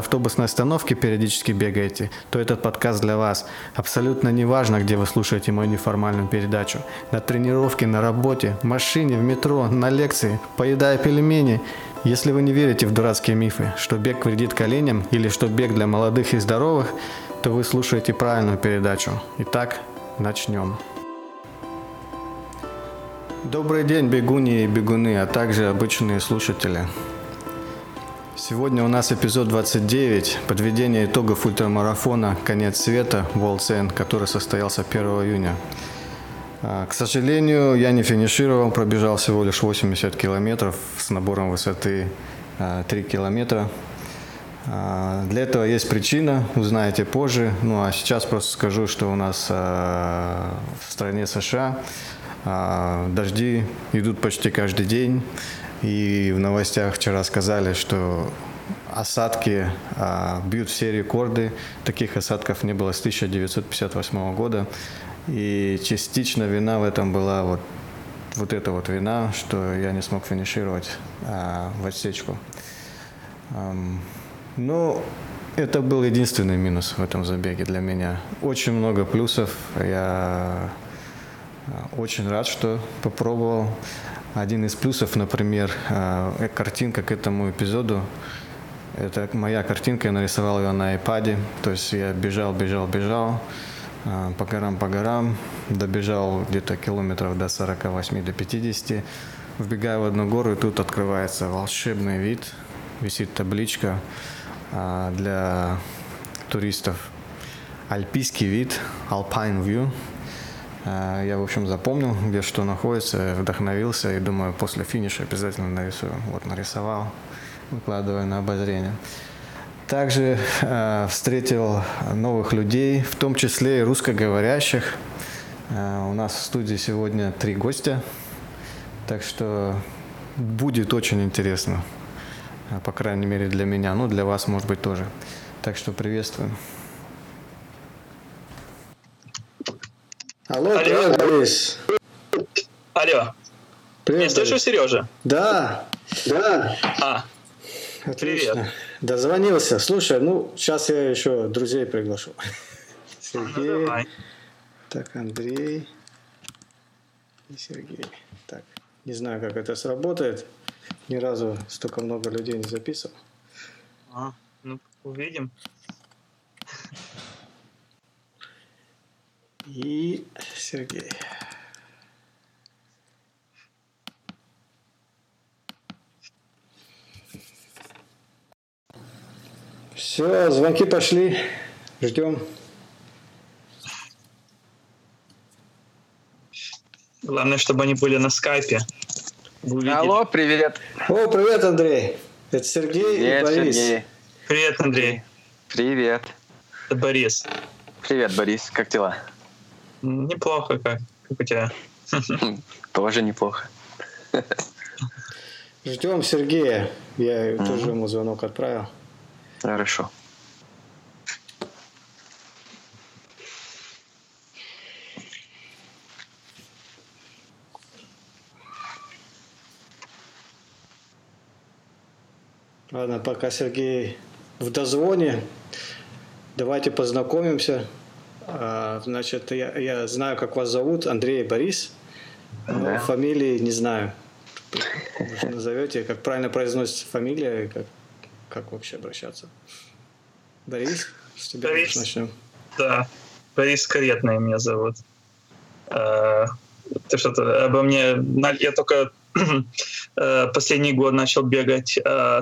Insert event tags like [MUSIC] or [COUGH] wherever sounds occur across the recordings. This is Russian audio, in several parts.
автобусной остановки периодически бегаете, то этот подкаст для вас. Абсолютно не важно, где вы слушаете мою неформальную передачу. На тренировке, на работе, в машине, в метро, на лекции, поедая пельмени. Если вы не верите в дурацкие мифы, что бег вредит коленям или что бег для молодых и здоровых, то вы слушаете правильную передачу. Итак, начнем. Добрый день, бегуни и бегуны, а также обычные слушатели. Сегодня у нас эпизод 29, подведение итогов ультрамарафона «Конец света» Волцен, который состоялся 1 июня. А, к сожалению, я не финишировал, пробежал всего лишь 80 километров с набором высоты 3 а, километра. А, для этого есть причина, узнаете позже. Ну а сейчас просто скажу, что у нас в стране США дожди идут почти каждый день. И в новостях вчера сказали, что осадки а, бьют все рекорды. Таких осадков не было с 1958 года. И частично вина в этом была вот, вот эта вот вина, что я не смог финишировать а, в отсечку. Um, ну, это был единственный минус в этом забеге для меня. Очень много плюсов. Я а, очень рад, что попробовал. Один из плюсов, например, э, картинка к этому эпизоду. Это моя картинка, я нарисовал ее на iPad. То есть я бежал, бежал, бежал э, по горам, по горам, добежал где-то километров до 48, до 50. Вбегаю в одну гору, и тут открывается волшебный вид. Висит табличка э, для туристов. Альпийский вид, Alpine View – я, в общем, запомнил, где что находится, вдохновился и думаю, после финиша обязательно нарисую. Вот нарисовал, выкладываю на обозрение. Также э, встретил новых людей, в том числе и русскоговорящих. Э, у нас в студии сегодня три гостя, так что будет очень интересно, по крайней мере для меня, ну для вас, может быть, тоже. Так что приветствую. Алло, Алло. привет, Борис. Алло. Привет, Меня слышишь, Сережа? Да. Да. А, Отлично. Привет. Дозвонился. Слушай, ну, сейчас я еще друзей приглашу. Сергей. Ну, давай. Так, Андрей и Сергей. Так, не знаю, как это сработает. Ни разу столько много людей не записывал. А, ну, увидим. И Сергей. Все, звонки пошли. Ждем. Главное, чтобы они были на скайпе. Алло, привет. О, привет, Андрей. Это Сергей привет, и Борис. Сергей. Привет, Андрей. Привет. Это Борис. Привет, Борис. Как дела? Неплохо, как, как у тебя? [LAUGHS] Тоже неплохо. Ждем Сергея. Я mm тоже ему звонок отправил. Хорошо. Ладно, пока Сергей в дозвоне, давайте познакомимся. А, значит, я, я знаю, как вас зовут, Андрей Борис. Но фамилии не знаю. Может, назовете, как правильно произносится фамилия, как, как вообще обращаться. Борис, с тебя Борис, начнем. Да, Борис Каретный меня зовут. А, ты что-то обо мне... Я только [CLEARS THROAT] э, последний год начал бегать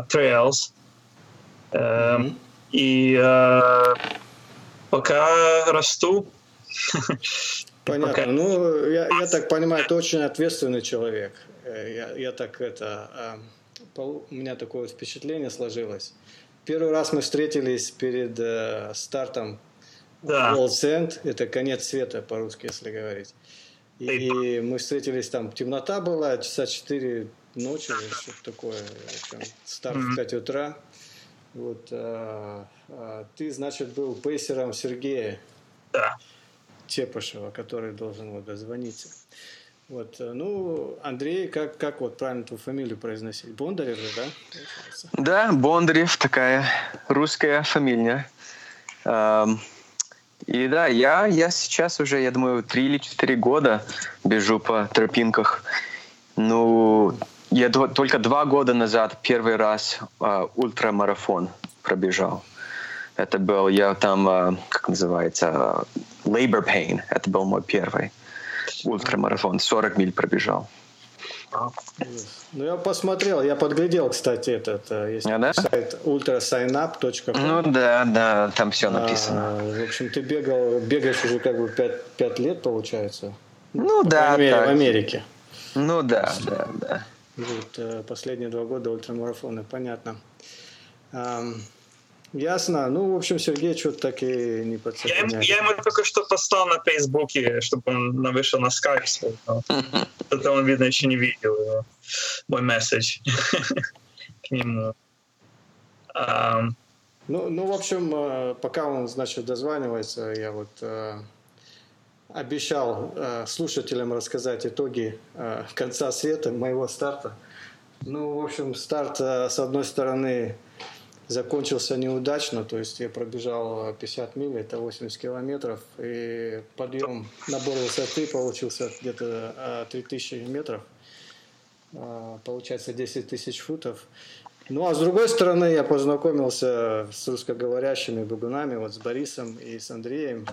трейлс. Mm-hmm. И пока расту. [LAUGHS] Понятно. Пока... Ну, я, я так понимаю, ты очень ответственный человек. Э, я, я так это... А, у меня такое впечатление сложилось. первый раз мы встретились перед э, стартом да. World End, это конец света по-русски, если говорить. И мы встретились там, темнота была, часа 4 ночи, что-то такое, старт в 5 утра. Вот, а, а, ты, значит, был пейсером Сергея да. Чепышева, который должен вот дозвониться. Вот, э, ну, Андрей, как, как вот правильно твою фамилию произносить? Бондарев же, да? Да, Бондарев, такая русская фамилия. И да, я, я сейчас уже, я думаю, три или четыре года бежу по тропинках. Ну, я только два года назад первый раз э, ультрамарафон пробежал. Это был, я там, э, как называется, labor pain. Это был мой первый ультрамарафон. 40 миль пробежал. Ну, я посмотрел, я подглядел, кстати, этот, э, есть а, да? сайт ultrasignup.com. Ну да, да, там все написано. А, в общем, ты бегал, бегаешь уже как бы 5, 5 лет, получается. Ну По да. Мере, в Америке. Ну да, да, да. Вот, э, последние два года ультрамарафоны, понятно. Ясно. Ну, в общем, Сергей что-то так и не подсоединяет. Я, я ему только что послал на Фейсбуке, чтобы он вышел на скайп. Это [LAUGHS] он, видно, еще не видел мой месседж [LAUGHS] к нему. Ну, ну, в общем, э, пока он, значит, дозванивается, я вот э, обещал э, слушателям рассказать итоги конца света, моего старта. Ну, в общем, старт, с одной стороны, закончился неудачно, то есть я пробежал 50 миль, это 80 километров, и подъем, набор высоты получился где-то 3000 а, метров, а, получается 10 тысяч футов. Ну а с другой стороны я познакомился с русскоговорящими бегунами, вот с Борисом и с Андреем,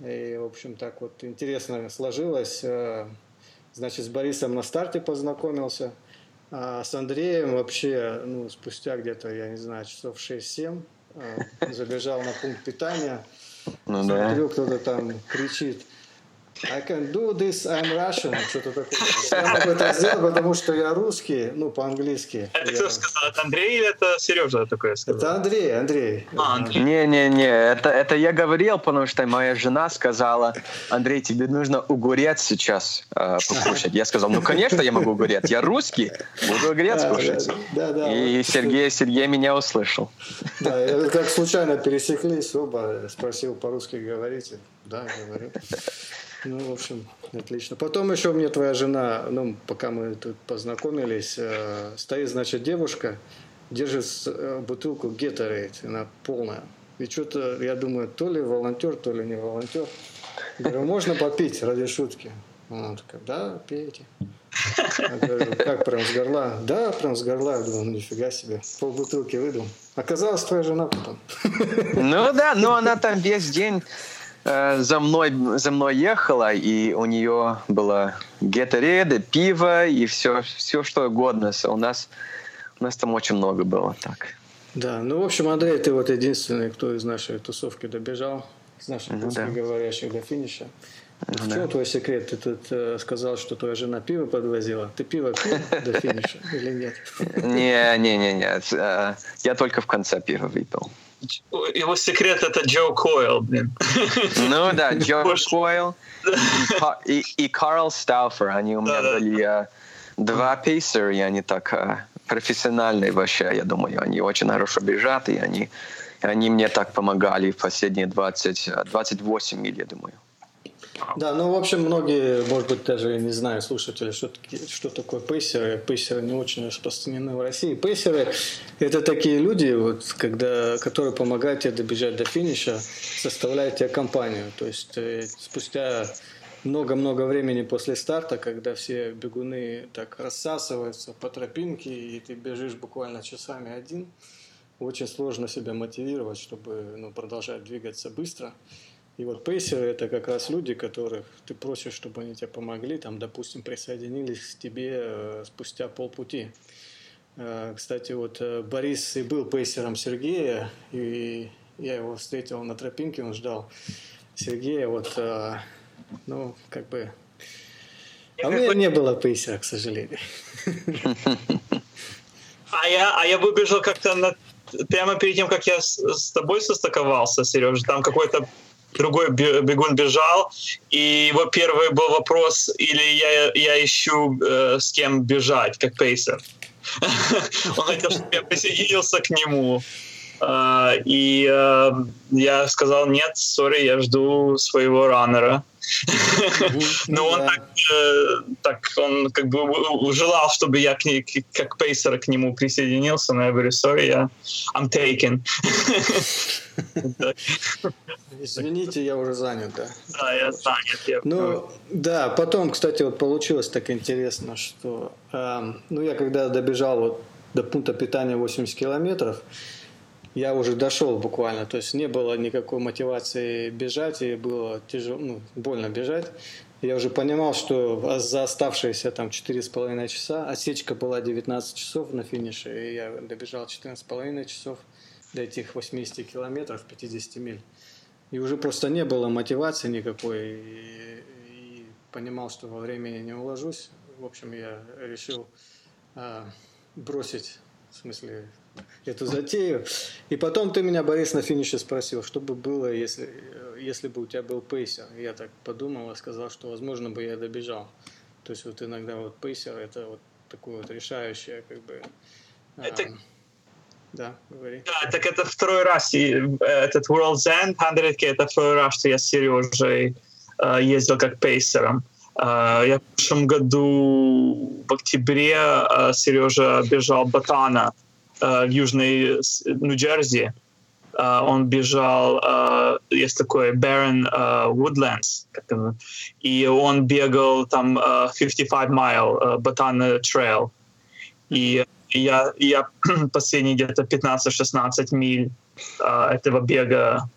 и в общем так вот интересно сложилось. А, значит, с Борисом на старте познакомился – а с Андреем вообще, ну, спустя где-то, я не знаю, часов 6-7 а, забежал на пункт питания. Ну, Смотрю, да. кто-то там кричит – I can do this, I'm Russian, что-то такое. Я могу это сделать, потому что я русский, ну, по-английски. Это кто сказал? Это Андрей или это Сережа такое сказал? Это Андрей, Андрей. А. Не-не-не, это, это я говорил, потому что моя жена сказала, Андрей, тебе нужно огурец сейчас э, покушать. Я сказал, ну, конечно, я могу огурец. Я русский, буду огурец кушать. Да, да, И Сергей, Сергей меня услышал. Да, как случайно пересеклись оба, спросил, по-русски говорите. Да, говорю. Ну, в общем, отлично. Потом еще мне твоя жена, ну, пока мы тут познакомились, э, стоит, значит, девушка, держит э, бутылку Gatorade, она полная. И что-то, я думаю, то ли волонтер, то ли не волонтер. Говорю, можно попить ради шутки? Она такая, да, пейте. Я говорю, как прям с горла? Да, прям с горла. Я думаю, ну нифига себе. Пол бутылки выдал. Оказалось, твоя жена потом. Ну да, но она там весь день за мной, за мной ехала, и у нее было гетереды, пиво и все, все что угодно. У нас, у нас там очень много было так. Да, ну, в общем, Андрей, ты вот единственный, кто из нашей тусовки добежал, из наших ну, да. говорящих до финиша. Ну, в чем да. твой секрет? Ты тут э, сказал, что твоя жена пиво подвозила. Ты пиво пил до финиша или нет? [LAUGHS] Не, не, не, не. Э, я только в конце пиво выпил его секрет это Джо Койл, блин. Ну да, Джо [LAUGHS] Койл и, и Карл Стауфер, они у меня да, были да. два пейсера, и они так а, профессиональные вообще, я думаю, они очень хорошо бежат, и они, они мне так помогали в последние 20, 28 миль, я думаю. Да, ну, в общем, многие, может быть, даже не знаю, слушатели, что, что такое пейсеры. Пейсеры не очень распространены в России. Пейсеры – это такие люди, вот, когда, которые помогают тебе добежать до финиша, составляют тебе компанию. То есть э, спустя много-много времени после старта, когда все бегуны так рассасываются по тропинке, и ты бежишь буквально часами один, очень сложно себя мотивировать, чтобы ну, продолжать двигаться быстро. И вот пейсеры – это как раз люди, которых ты просишь, чтобы они тебе помогли, там, допустим, присоединились к тебе э, спустя полпути. Э, кстати, вот э, Борис и был пейсером Сергея, и я его встретил на тропинке, он ждал Сергея, вот, ну, как бы... А у меня не было пейсера, к сожалению. [LAUGHS] А я, а я выбежал как-то на прямо перед тем, как я с, тобой состыковался, Сережа, там какой-то другой бегун бежал, и его первый был вопрос, или я, я ищу э, с кем бежать, как пейсер. [LAUGHS] Он хотел, чтобы я присоединился к нему. Uh, и uh, я сказал, нет, сори, я жду своего раннера. Но он так, э, так, он как бы желал, чтобы я к ней, как пейсер к нему присоединился, но я говорю, sorry, я I'm taken. [LAUGHS] Извините, я уже занят, да. Да, я занят. Я... Ну, да, потом, кстати, вот получилось так интересно, что, э, ну, я когда добежал вот до пункта питания 80 километров, я уже дошел буквально, то есть не было никакой мотивации бежать, и было тяжело, ну, больно бежать. Я уже понимал, что за оставшиеся там 4,5 часа, осечка была 19 часов на финише, и я добежал 14,5 часов до этих 80 километров, 50 миль. И уже просто не было мотивации никакой, и, и понимал, что во времени не уложусь. В общем, я решил а, бросить, в смысле, эту затею. И потом ты меня, Борис, на финише спросил, что бы было, если, если бы у тебя был пейсер. Я так подумал и сказал, что, возможно, бы я добежал. То есть вот иногда вот пейсер – это вот такое вот решающее, как бы… Это... А, да, говори. Да, так это второй раз. И, этот World's End 100K – это второй раз, что я с Сережей э, ездил как пейсером. Э, я в прошлом году в октябре э, Сережа бежал Э, в Южной Нью-Джерси. Uh, он бежал, uh, есть такой uh, Woodlands, и он бегал там 55 mile Ботана Trail. И я, я [CLEARS THROAT] последние где-то 15-16 миль этого бега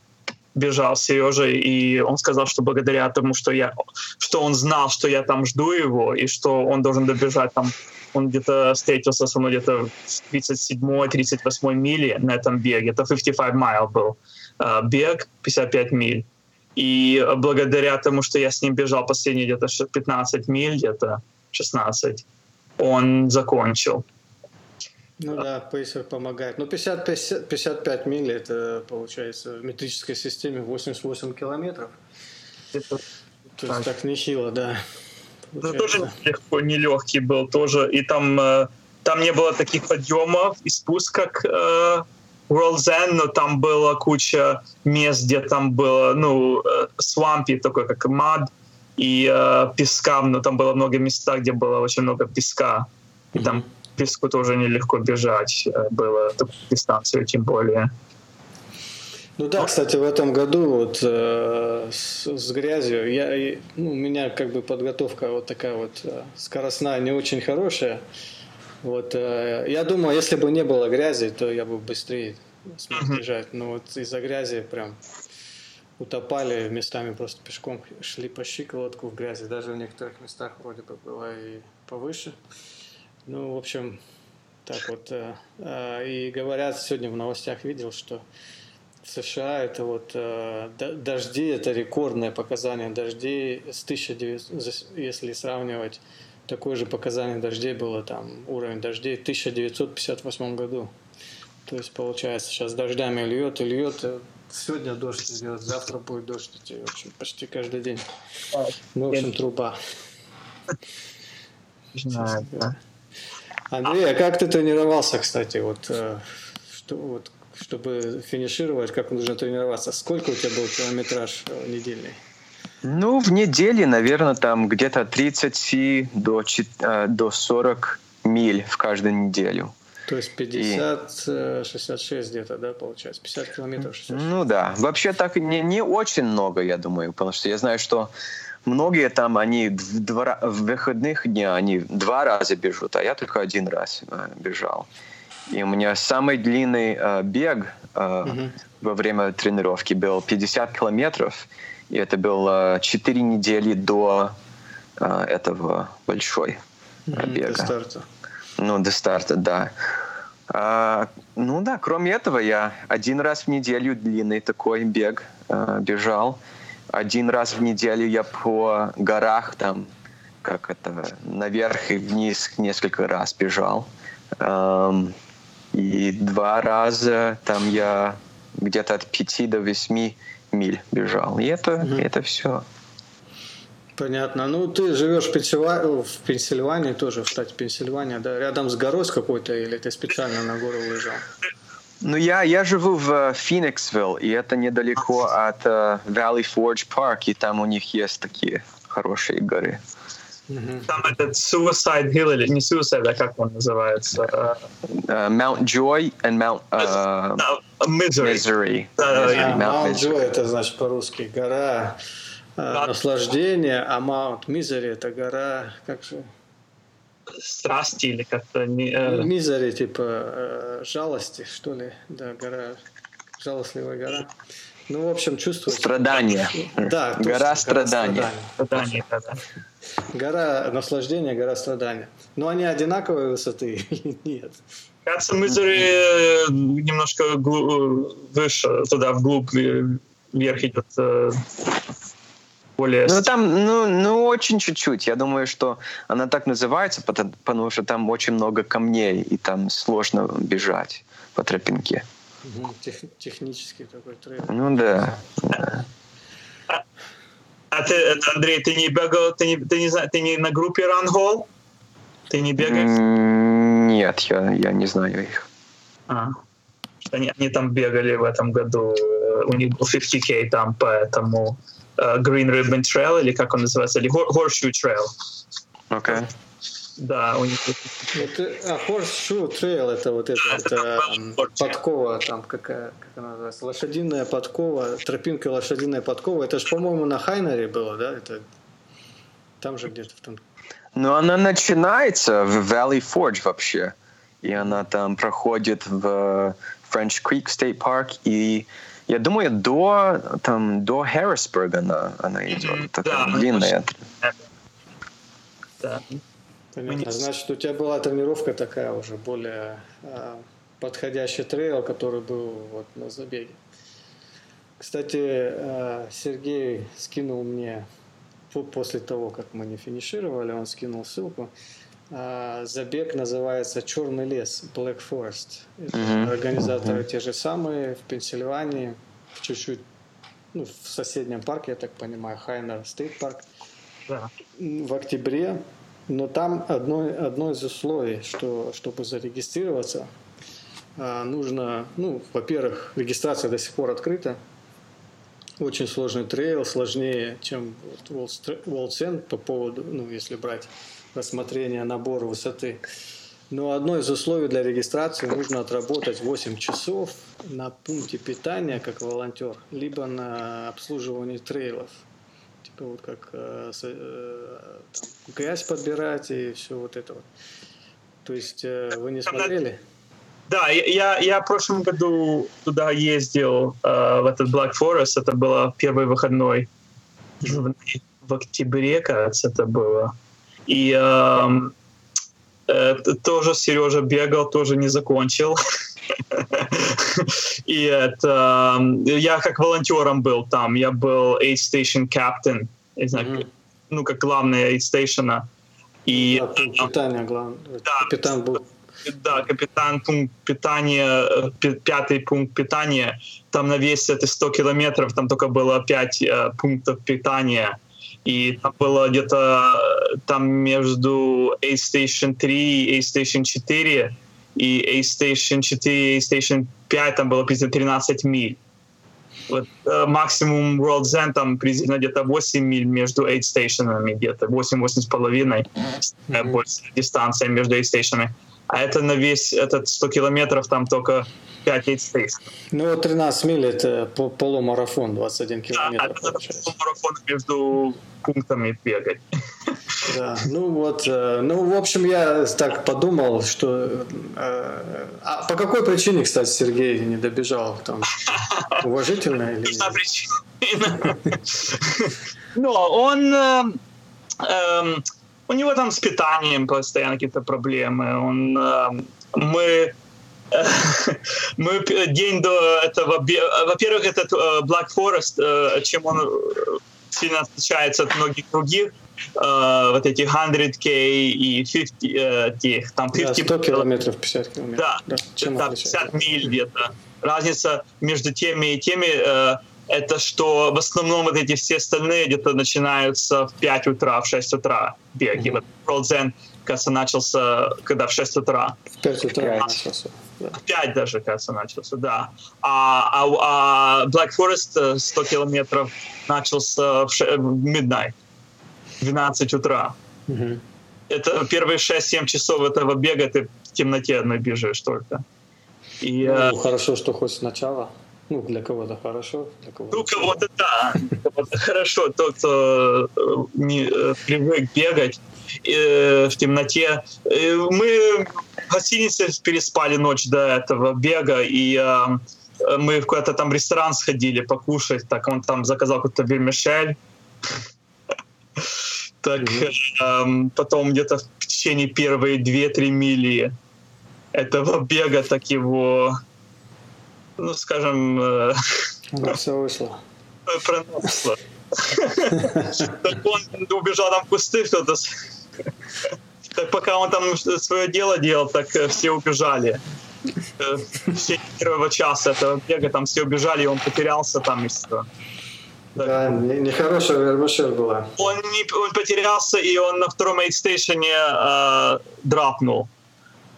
бежал с Сережей, и он сказал, что благодаря тому, что я, что он знал, что я там жду его, и что он должен добежать там он где-то встретился со мной где-то в 37-38 мили на этом беге. Это 55 майл был uh, бег, 55 миль. И благодаря тому, что я с ним бежал последние где-то 15 миль, где-то 16, он закончил. Ну да, пейсер помогает. Ну 50, 50, 55 миль это получается в метрической системе 88 километров. Это То есть так нехило, да. Это тоже легко, нелегкий был тоже. И там, э, там не было таких подъемов и спусков, как э, World's End, но там была куча мест, где там было, ну, э, свампи, такой как мад, и э, песка, но там было много мест, где было очень много песка. И там песку тоже нелегко бежать было, такую дистанцию тем более. Ну да, кстати, в этом году вот э, с, с грязью я, ну, у меня как бы подготовка вот такая вот э, скоростная не очень хорошая. Вот э, я думаю, если бы не было грязи, то я бы быстрее смог бежать. Но вот из-за грязи прям утопали местами просто пешком шли по щиколотку в грязи. Даже в некоторых местах вроде бы было и повыше. Ну, в общем, так вот. Э, э, и говорят, сегодня в новостях видел, что США это вот э, дожди, это рекордное показание дождей с 1900, если сравнивать такое же показание дождей было там уровень дождей в 1958 году. То есть получается сейчас дождями льет и льет, э, сегодня дождь идет, завтра будет дождь идти, в общем, почти каждый день. Ну, в общем, труба. [LAUGHS] Знаю, да. Андрей, а как ты тренировался, кстати, вот, э, что, вот чтобы финишировать, как нужно тренироваться? Сколько у тебя был километраж э, недельный? Ну, в неделе, наверное, там где-то 30 до, э, до 40 миль в каждую неделю. То есть 50, и... 66 э, где-то, да, получается? 50 километров, 66. Ну да. Вообще так не, не очень много, я думаю, потому что я знаю, что многие там, они в, два, в выходных дня, они два раза бежут, а я только один раз бежал. И у меня самый длинный э, бег э, угу. во время тренировки был 50 километров. И это было 4 недели до э, этого большой э, бега. До старта. Ну, до старта, да. А, ну да, кроме этого, я один раз в неделю длинный такой бег э, бежал. Один раз в неделю я по горах там, как это, наверх и вниз несколько раз бежал. Эм, И два раза там я где-то от 5 до 8 миль бежал. И это, угу. это все. Понятно. Ну, ты живешь в, Пенсильва... в Пенсильвании, тоже в штате Пенсильвания, да? Рядом с горой с какой-то, или ты специально на гору выезжал? Ну, я, я живу в Фениксвилл, и это недалеко от uh, Valley Forge Park, и там у них есть такие хорошие горы. Там этот Suicide Hill, или не Suicide, а как он называется? Uh, Mount Joy and Mount uh, Misery. Misery. Uh, Mount Joy это значит по-русски гора uh, наслаждения, а Mount Misery это гора, как же? Страсти или как-то... Мизери, типа э, жалости, что ли, да, гора, жалостливая гора. Ну, в общем, чувствую. Страдания. Да, гора страдания. Страдания, да, да. Гора наслаждения, гора страдания. Но они одинаковой высоты или [LAUGHS] нет? Кажется, Мизери немножко выше, туда вглубь вверх идет более... Ну, там, ну, ну, очень чуть-чуть. Я думаю, что она так называется, потому, потому что там очень много камней, и там сложно бежать по тропинке. Тех, технический такой трейл. Ну да. А, ты, Андрей, ты не бегал, ты не, ты не, ты не на группе Hall? Ты не бегаешь? Нет, я, я не знаю их. А. Они, они там бегали в этом году, у них был 50k там, поэтому uh, Green Ribbon Trail, или как он называется, или Horseshoe Trail. Окей. Okay. Да, у них... Это, а Horseshoe Trail это вот это, это подкова там какая, как она называется, лошадиная подкова, тропинка лошадиная подкова. Это же, по-моему, на Хайнере было, да? Это там же где-то в том. Ну, она начинается в Valley Forge вообще. И она там проходит в French Creek State Park и я думаю, до, там, до Харрисбурга она, она идет. Mm-hmm. Такая да, длинная. Да. Понятно. Значит, у тебя была тренировка такая уже более э, подходящий трейл, который был вот на забеге. Кстати, э, Сергей скинул мне после того, как мы не финишировали, он скинул ссылку. Э, забег называется Черный лес, Black Forest. Mm-hmm. Организаторы mm-hmm. те же самые в Пенсильвании, в чуть-чуть, ну, в соседнем парке, я так понимаю, Hyner State Park. Да. В октябре но там одно, одно из условий, что чтобы зарегистрироваться, а, нужно, ну, во-первых, регистрация до сих пор открыта. Очень сложный трейл, сложнее, чем Волцен по поводу, ну, если брать рассмотрение набора высоты. Но одно из условий для регистрации нужно отработать 8 часов на пункте питания как волонтер, либо на обслуживании трейлов типа вот как э, э, там, грязь подбирать и все вот это вот. То есть э, вы не смотрели? Да, я, я в прошлом году туда ездил, э, в этот Black Forest, это было первый выходной в, в октябре, кажется, это было. И э, э, тоже Сережа бегал, тоже не закончил. [LAUGHS] И это... Я как волонтером был там. Я был Aid Station Captain. Не знаю, mm-hmm. ну, как главный Aid Station. И... Да, пункт питания главный. Да, капитан был. Да, капитан пункт питания, пятый пункт питания. Там на весь это 100 километров, там только было 5 э, пунктов питания. И там было где-то там между Aid Station 3 и Aid Station 4 и A-Station 4 и A-Station 5 там было приблизительно 13 миль. Вот, э, максимум World Zen там приблизительно где-то 8 миль между aid стейшенами, где-то 8-8 с половиной, mm-hmm. больше дистанция между aid стейшенами. А это на весь этот 100 километров там только 5 aid стейшенов. Ну, 13 миль это полумарафон, 21 километр. Да, это полумарафон между пунктами бегать. Да, ну вот, э, ну, в общем, я так подумал, что... Э, а по какой причине, кстати, Сергей не добежал? Там, [LAUGHS] уважительно или нет? причина. [LAUGHS] Ну, он... Э, эм, у него там с питанием постоянно какие-то проблемы. Он... Мы мы день до этого, во-первых, этот Black Forest, чем он сильно отличается от многих других, э, вот эти 100k и 50, э, тех, там 50 да, 100 километров, 50 километров. Да, да. Чем это 50 миль где-то. Разница между теми и теми э, это что в основном вот эти все остальные где-то начинаются в 5 утра, в 6 утра беги. Mm-hmm. Вот World Zen, кажется, начался когда в 6 утра. В 5 утра. В 5 даже, кажется, начался, да. А, а, а Black Forest 100 километров начался в, ш... в midnight, 12 утра. Mm-hmm. Это первые 6-7 часов этого бега ты в темноте одной бежишь только. И, ну, э... хорошо, что хоть сначала. Ну, для кого-то хорошо, для кого-то... Ну, кого-то да, кого-то хорошо. Тот, кто э, не э, привык бегать э, в темноте. Мы в гостинице переспали ночь до этого бега, и мы в какой-то там ресторан сходили покушать, так он там заказал какой-то вермишель. [LAUGHS] Так mm-hmm. потом где-то в течение первой 2-3 мили этого бега так его ну, скажем... Э, все вышло. [LAUGHS] Пронесло. [LAUGHS] Так он убежал там в кусты кто-то. Так пока он там свое дело делал, так э, все убежали. Э, все первого часа этого бега там все убежали, и он потерялся там и все. Да, нехорошая вермишель была. Он, не, он потерялся, и он на втором эйдстейшене э, драпнул.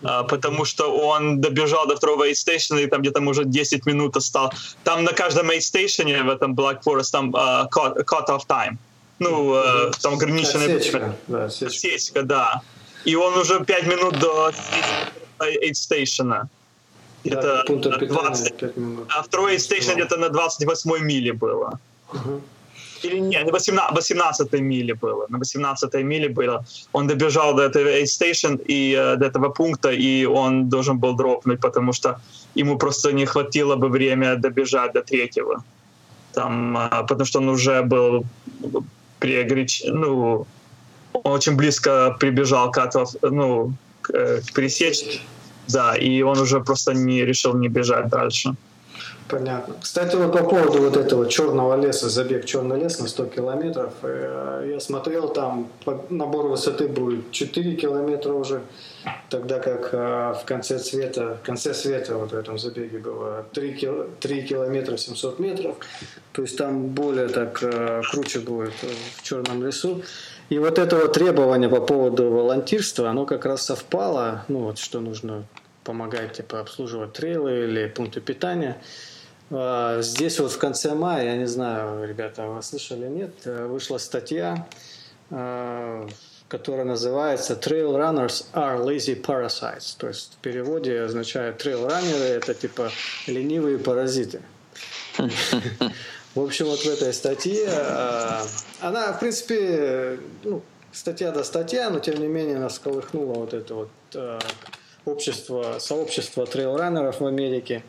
А, потому что он добежал до второго эйстейшена, и там где-то, может, 10 минут осталось. Там на каждом эйстейшене в этом Black Forest там uh, cut, cut off time. Ну, uh, там ограниченный... Отсечка, да, отсечка. да. И он уже 5 минут до эйстейшена. Это да, 20, а второй эйстейшн где-то на 28 миле было. Uh-huh или нет, на 18, 18 миле было. На 18 миле было. Он добежал до этого Station и э, до этого пункта, и он должен был дропнуть, потому что ему просто не хватило бы время добежать до третьего. Там, э, потому что он уже был пригреч... ну, он очень близко прибежал к, ну, к, э, к пересечке. Да, и он уже просто не решил не бежать дальше. Понятно. Кстати, вот по поводу вот этого черного леса, забег черный лес на 100 километров, э, я смотрел, там набор высоты будет 4 километра уже, тогда как э, в конце света, в конце света вот в этом забеге было 3, кил, 3 километра 700 метров, то есть там более так э, круче будет в черном лесу. И вот это вот требование по поводу волонтерства, оно как раз совпало, ну вот что нужно помогать типа обслуживать трейлы или пункты питания. А, здесь вот в конце мая, я не знаю, ребята, вы слышали нет, э, вышла статья, а, которая называется «Trail runners are lazy parasites». То есть в переводе означает «trail раннеры» — это типа ленивые паразиты. В общем, вот в этой статье, а, она, в принципе, ну, статья до статья, но тем не менее она всколыхнула вот это вот общество, сообщество трейл-раннеров в Америке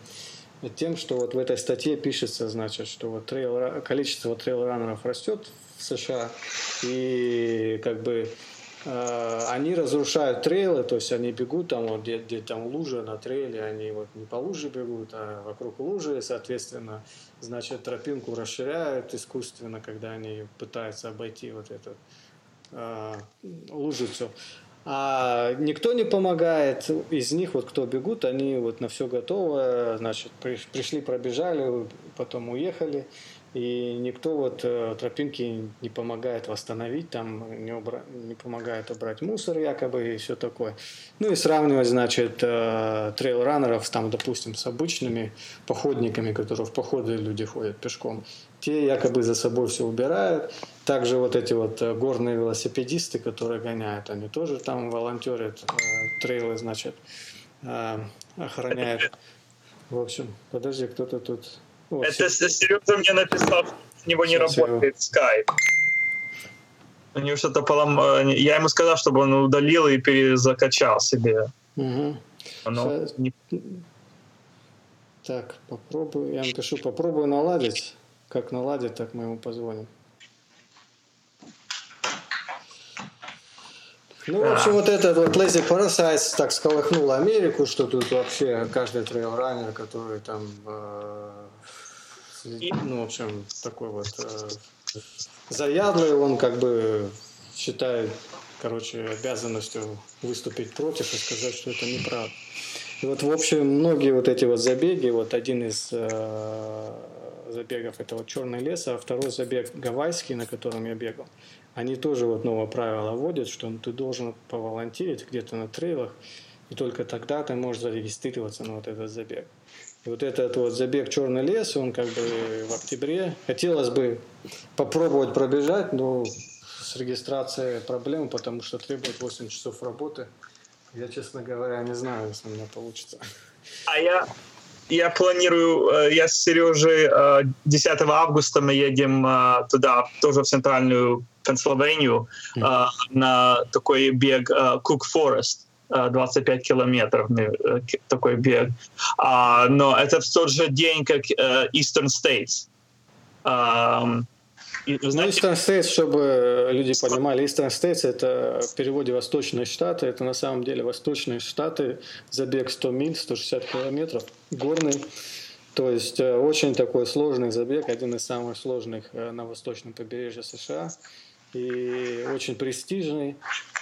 тем, что вот в этой статье пишется, значит, что вот трейл, количество трейл-раннеров растет в США, и как бы э, они разрушают трейлы, то есть они бегут там, вот, где, где там лужа на трейле, они вот не по луже бегут, а вокруг лужи, соответственно, значит, тропинку расширяют искусственно, когда они пытаются обойти вот эту э, лужицу. А никто не помогает. Из них, вот кто бегут, они вот на все готово, значит, пришли, пробежали, потом уехали. И никто вот э, тропинки не помогает восстановить, там не, убра... не помогает убрать мусор якобы и все такое. Ну и сравнивать, значит, э, трейл-раннеров, там, допустим, с обычными походниками, которые в походы люди ходят пешком. Те якобы за собой все убирают. Также вот эти вот э, горные велосипедисты, которые гоняют, они тоже там волонтерят, трейлы, значит, охраняют. В общем, подожди, кто-то тут вот, Это все. Сережа мне написал, у него не Сейчас работает скайп. У него что-то полом... Э, я ему сказал, чтобы он удалил и перезакачал себе. Угу. Но не... Так, попробую. Я напишу, попробую наладить. Как наладить, так мы ему позвоним. Ну, в общем, вот этот вот Lazy Parasites так сколыхнул Америку, что тут вообще каждый трейл-раннер, который там э, ну, в общем, такой вот э, заядлый, он как бы считают, короче, обязанностью выступить против и сказать, что это неправда. И вот, в общем, многие вот эти вот забеги, вот один из э, забегов это вот Черный лес, а второй забег Гавайский, на котором я бегал, они тоже вот новое правило вводят, что ты должен поволонтерить где-то на трейлах, и только тогда ты можешь зарегистрироваться на вот этот забег. И вот этот вот забег Черный лес, он как бы в октябре. Хотелось бы попробовать пробежать, но с регистрацией проблемы, потому что требует 8 часов работы. Я, честно говоря, не знаю, если у меня получится. А я, я планирую, э, я с Сережей 10 э, августа мы едем э, туда, тоже в центральную Пенсильванию, mm-hmm. на такой бег Cook Forest. 25 километров такой бег. Но это в тот же день, как Eastern States. И, ну, знаете... Eastern States, чтобы люди понимали, Eastern States это в переводе Восточные Штаты, это на самом деле Восточные Штаты, забег 100 миль, 160 километров, горный. То есть э, очень такой сложный забег, один из самых сложных э, на восточном побережье США и очень престижный.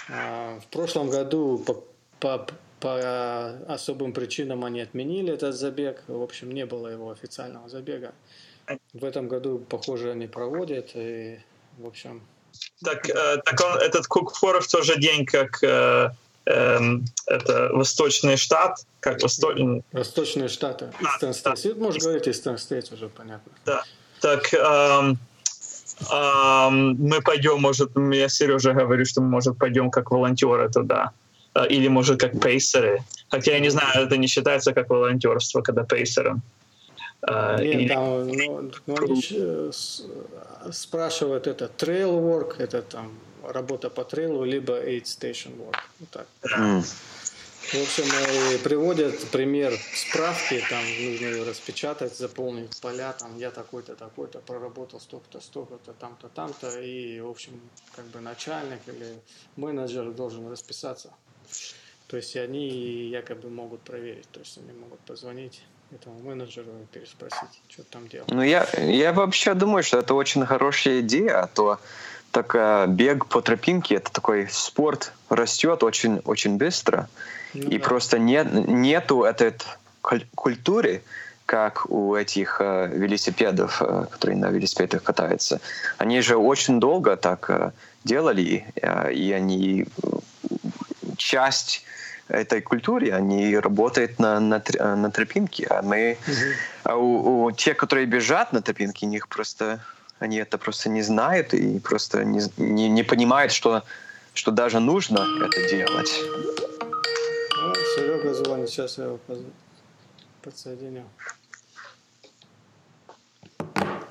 А, в прошлом году по, по, по особым причинам они отменили этот забег, в общем не было его официального забега. В этом году, похоже, они проводят. И, в общем... Так, э, так он, этот Кукфор в тот же день, как э, э, это Восточный штат, как Восточный... Восточные штаты. Eastern States. Да. Можешь говорить Eastern States уже, понятно. Да. Так, эм, эм, мы пойдем, может, я Сережа говорю, что мы, может, пойдем как волонтеры туда. Э, или, может, как пейсеры. Хотя я не знаю, это не считается как волонтерство, когда пейсером. А, Нет, и... там, [LAUGHS] ну, ну, они э, спрашивают, это trail work, это там работа по трейлу, либо aid station work. Вот так. Mm. В общем, и приводят пример справки, там нужно ее распечатать, заполнить поля, там я такой-то, такой-то, проработал столько-то, столько-то, там-то, там-то, и, в общем, как бы начальник или менеджер должен расписаться. То есть они якобы могут проверить, то есть они могут позвонить этому менеджеру и переспросить, что там делать. Ну, я, я вообще думаю, что это очень хорошая идея, а то так э, бег по тропинке это такой спорт растет очень очень быстро ну, и да. просто нет нету этой культуры как у этих э, велосипедов э, которые на велосипедах катаются они же очень долго так э, делали э, и они часть этой культуре, они работают на, на, на тропинке, а мы, угу. а у, у тех, которые бежат на тропинке, них просто, они это просто не знают и просто не, не, не понимают, что, что даже нужно это делать. Ну, Серега звонит, сейчас я его подсоединю.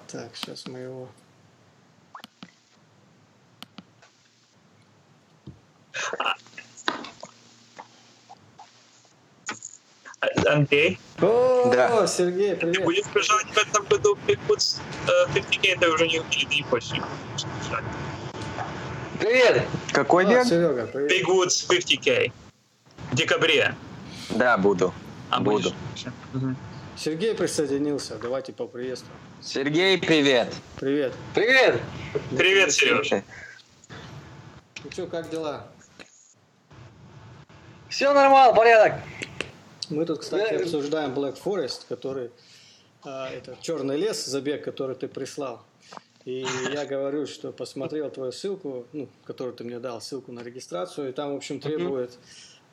Так, сейчас мы его Андрей. О, да. Сергей, привет. Ты будешь бежать в этом году Bigwoods 50K, ты уже не, не, не хочешь. Привет! Какой бег? Серега, привет. Bigwoods 50K. В декабре. Да, буду. А, буду. Сергей присоединился. Давайте поприветствуем. Сергей, привет. Привет. Привет. Привет, Сережа. Ну что, как дела? Все нормально, порядок. Мы тут, кстати, обсуждаем Black Forest, который а, это черный лес, забег, который ты прислал. И я говорю, что посмотрел твою ссылку, ну, которую ты мне дал, ссылку на регистрацию, и там, в общем, требует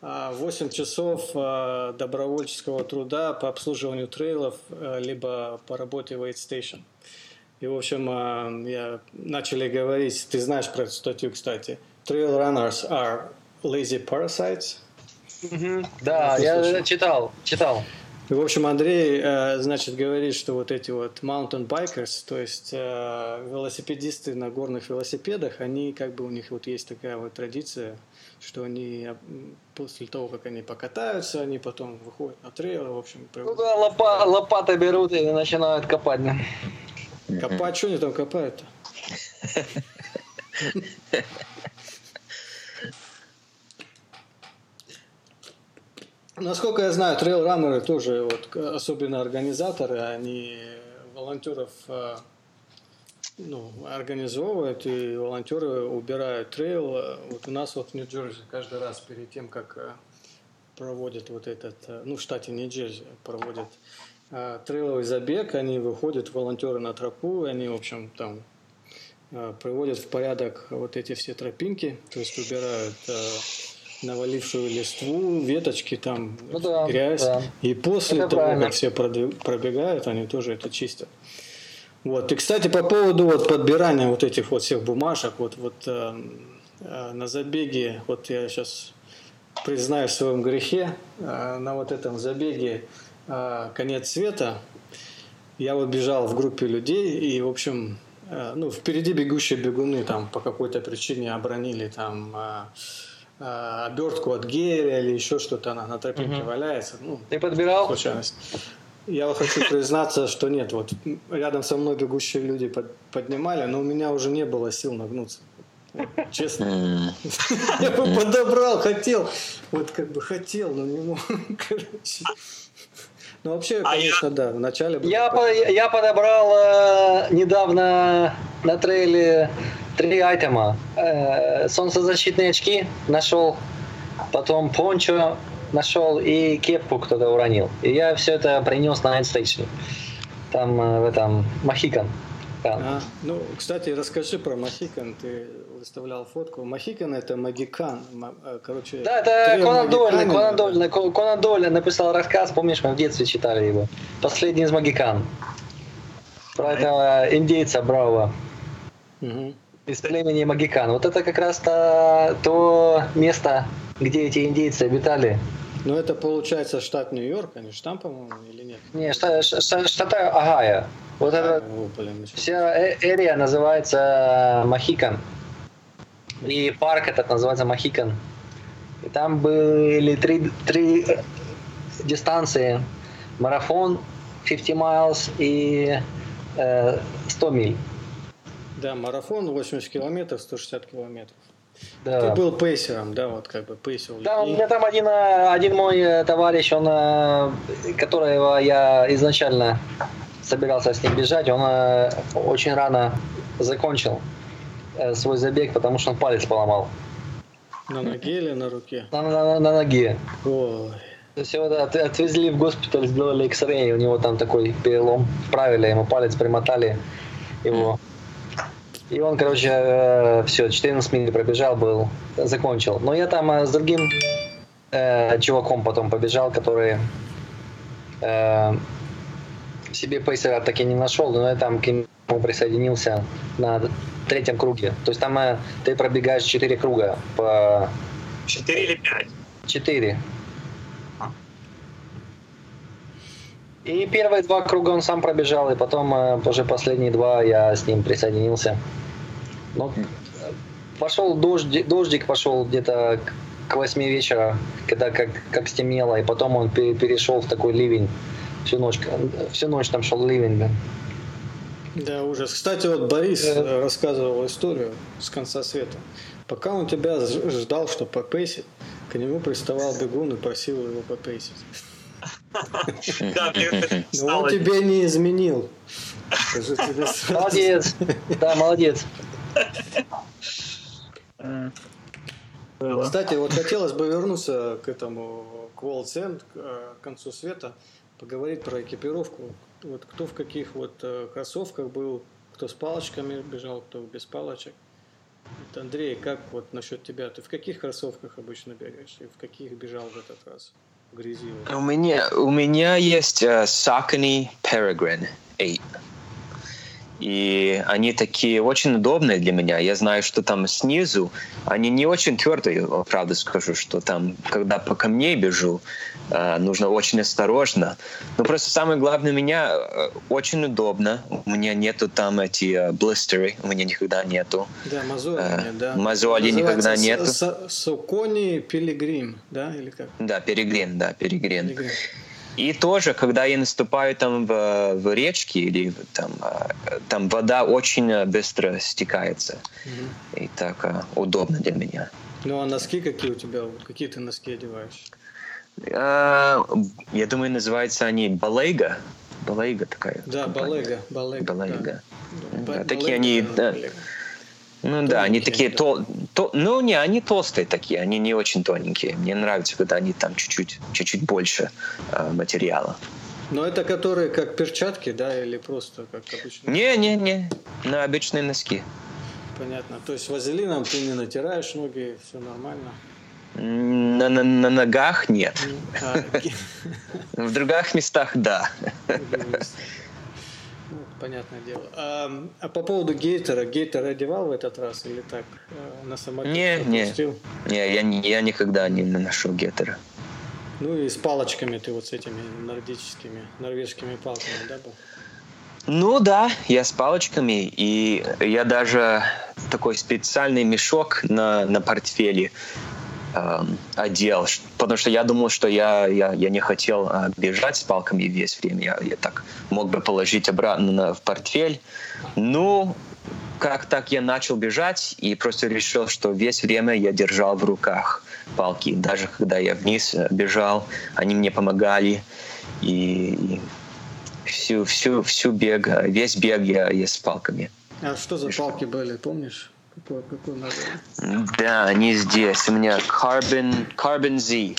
8 а, часов а, добровольческого труда по обслуживанию трейлов, либо по работе в Aid Station. И, в общем, я начали говорить, ты знаешь про эту статью, кстати. Trail runners are lazy parasites – Угу. Да, я слышал. читал, читал. В общем, Андрей, э, значит, говорит, что вот эти вот mountain bikers, то есть э, велосипедисты на горных велосипедах, они как бы у них вот есть такая вот традиция, что они после того, как они покатаются, они потом выходят на трейл, в общем. Ну да, лопа, лопаты берут и начинают копать. Да. Копать, что они там копают-то? [LAUGHS] Насколько я знаю, трейл-раннеры тоже, вот, особенно организаторы, они волонтеров э, ну, организовывают, и волонтеры убирают трейл. Вот у нас вот в Нью-Джерси каждый раз перед тем, как э, проводят вот этот, э, ну, в штате Нью-Джерси проводят трейловый забег, они выходят, волонтеры на тропу, и они, в общем, там приводят в порядок вот эти все тропинки, то есть убирают навалившую листву, веточки, там ну, да, грязь. Да. И после это того, правильно. как все пробегают, они тоже это чистят. Вот. И, кстати, по поводу вот подбирания вот этих вот всех бумажек, вот, вот э, э, на забеге, вот я сейчас признаюсь в своем грехе, э, на вот этом забеге э, «Конец света» я вот бежал в группе людей, и, в общем, э, ну, впереди бегущие бегуны там по какой-то причине обронили там э, обертку от геля или еще что-то, она на тропинке угу. валяется. Ну, Ты подбирал? Случайность. Я хочу признаться, что нет. Вот рядом со мной бегущие люди под, поднимали, но у меня уже не было сил нагнуться. Честно. Я бы подобрал, хотел. Вот как бы хотел, но не мог. [LAUGHS] Короче. Ну, вообще, а конечно, да, в начале... Я, по, я подобрал э, недавно на трейле три item а. Э, солнцезащитные очки нашел, потом пончо нашел и кепку кто-то уронил. И я все это принес на aid station. Там э, в этом Махикан. А, ну, кстати, расскажи про Махикан. Ты выставлял фотку. Махикан это магикан. Э, короче, да, это Конан Дойль, Конан Дойль, Конан Дойль написал рассказ, помнишь, мы в детстве читали его. Последний из магикан. Про этого индейца бравого. Угу. Из племени Магикан. Вот это как раз то, то место, где эти индейцы обитали. Ну, это получается штат Нью-Йорк, а не штамп, по-моему, или нет? Не, штат, штат, штат Агая. Вот а, это о, блин, вся эрия называется Махикан. И парк этот называется Махикан. И там были три, три дистанции. Марафон 50 miles и э, 100 миль. Да, марафон 80 километров, 160 километров. Да. Ты был пейсером, да, вот как бы пейсер. Да, у меня там один, э, один мой э, товарищ, он, э, которого я изначально собирался с ним бежать, он очень рано закончил свой забег, потому что он палец поломал. На ноге или на руке? На, на, на, на ноге. Ой. То есть его отвезли в госпиталь, сделали X-ray, у него там такой перелом, вправили ему палец, примотали его. И он, короче, э, все, 14 миль пробежал, был, закончил. Но я там э, с другим э, чуваком потом побежал, который э, себе пейсера так и не нашел, но я там к нему присоединился на третьем круге. То есть там э, ты пробегаешь 4 круга по... 4 или 5? 4. И первые два круга он сам пробежал, и потом э, уже последние два я с ним присоединился. Ну, пошел дождь, дождик пошел где-то к 8 вечера, когда как, как стемнело, и потом он перешел в такой ливень. Всю ночь, всю ночь там шел ливень. Да. Да, ужас. Кстати, вот Борис э... рассказывал историю с конца света. Пока он тебя ждал, что попейсит, к нему приставал бегун и просил его попейсить. Но он тебя не изменил. Молодец. Да, молодец. Кстати, вот хотелось бы вернуться к этому, к World's End, к концу света, поговорить про экипировку. Вот кто в каких вот э, кроссовках был, кто с палочками бежал, кто без палочек. Вот, Андрей, как вот насчет тебя? Ты в каких кроссовках обычно бегаешь и в каких бежал в этот раз? В грязи? У меня, у меня есть uh, Saucony Peregrine 8. И они такие очень удобные для меня. Я знаю, что там снизу они не очень твердые, правда скажу, что там, когда по камней бежу, э, нужно очень осторожно. Но просто самое главное, меня э, очень удобно. У меня нету там эти э, блистеры, у меня никогда нету. Да, мозоли, э, да. Мозоли никогда нету. Сукони Пилигрим, да, или как? Да, Перегрин, да, Перегрин. И тоже, когда я наступаю там в, в речке или там, а, там вода очень быстро стекается. Угу. И так uh, удобно для меня. Ну а носки какие у тебя? Какие ты носки одеваешь? Я думаю, называются они балейга. балейга такая. Да, балега, балега. Балейга. Да. Да, такие они, да. Ну да, они такие, то, то, ну не, они толстые такие, они не очень тоненькие. Мне нравится, когда они там чуть-чуть, чуть-чуть больше э, материала. Но это которые как перчатки, да, или просто как обычно? Не, не, не, на обычные носки. Понятно. То есть вазелином ты не натираешь ноги, все нормально. На, на, на ногах нет. А, [LAUGHS] В других местах да. Понятное дело. А, а по поводу гейтера, гейтер одевал в этот раз или так э, на самолете? Не, не. Не, я, я никогда не наношу геттера. Ну и с палочками ты вот с этими нордическими, норвежскими палками, да, был? Ну да, я с палочками, и я даже такой специальный мешок на, на портфеле эм, одел, потому что я думал, что я, я, я не хотел э, бежать с палками весь время. Я, я так мог бы положить обратно на- в портфель. Ну, как так я начал бежать и просто решил, что весь время я держал в руках палки. Даже когда я вниз э, бежал, они мне помогали. И, и всю, всю, всю бег, э, весь бег я, я с палками. А что за палки были, помнишь? Какое, какое название? Да, они здесь. У меня Carbon, Carbon Z.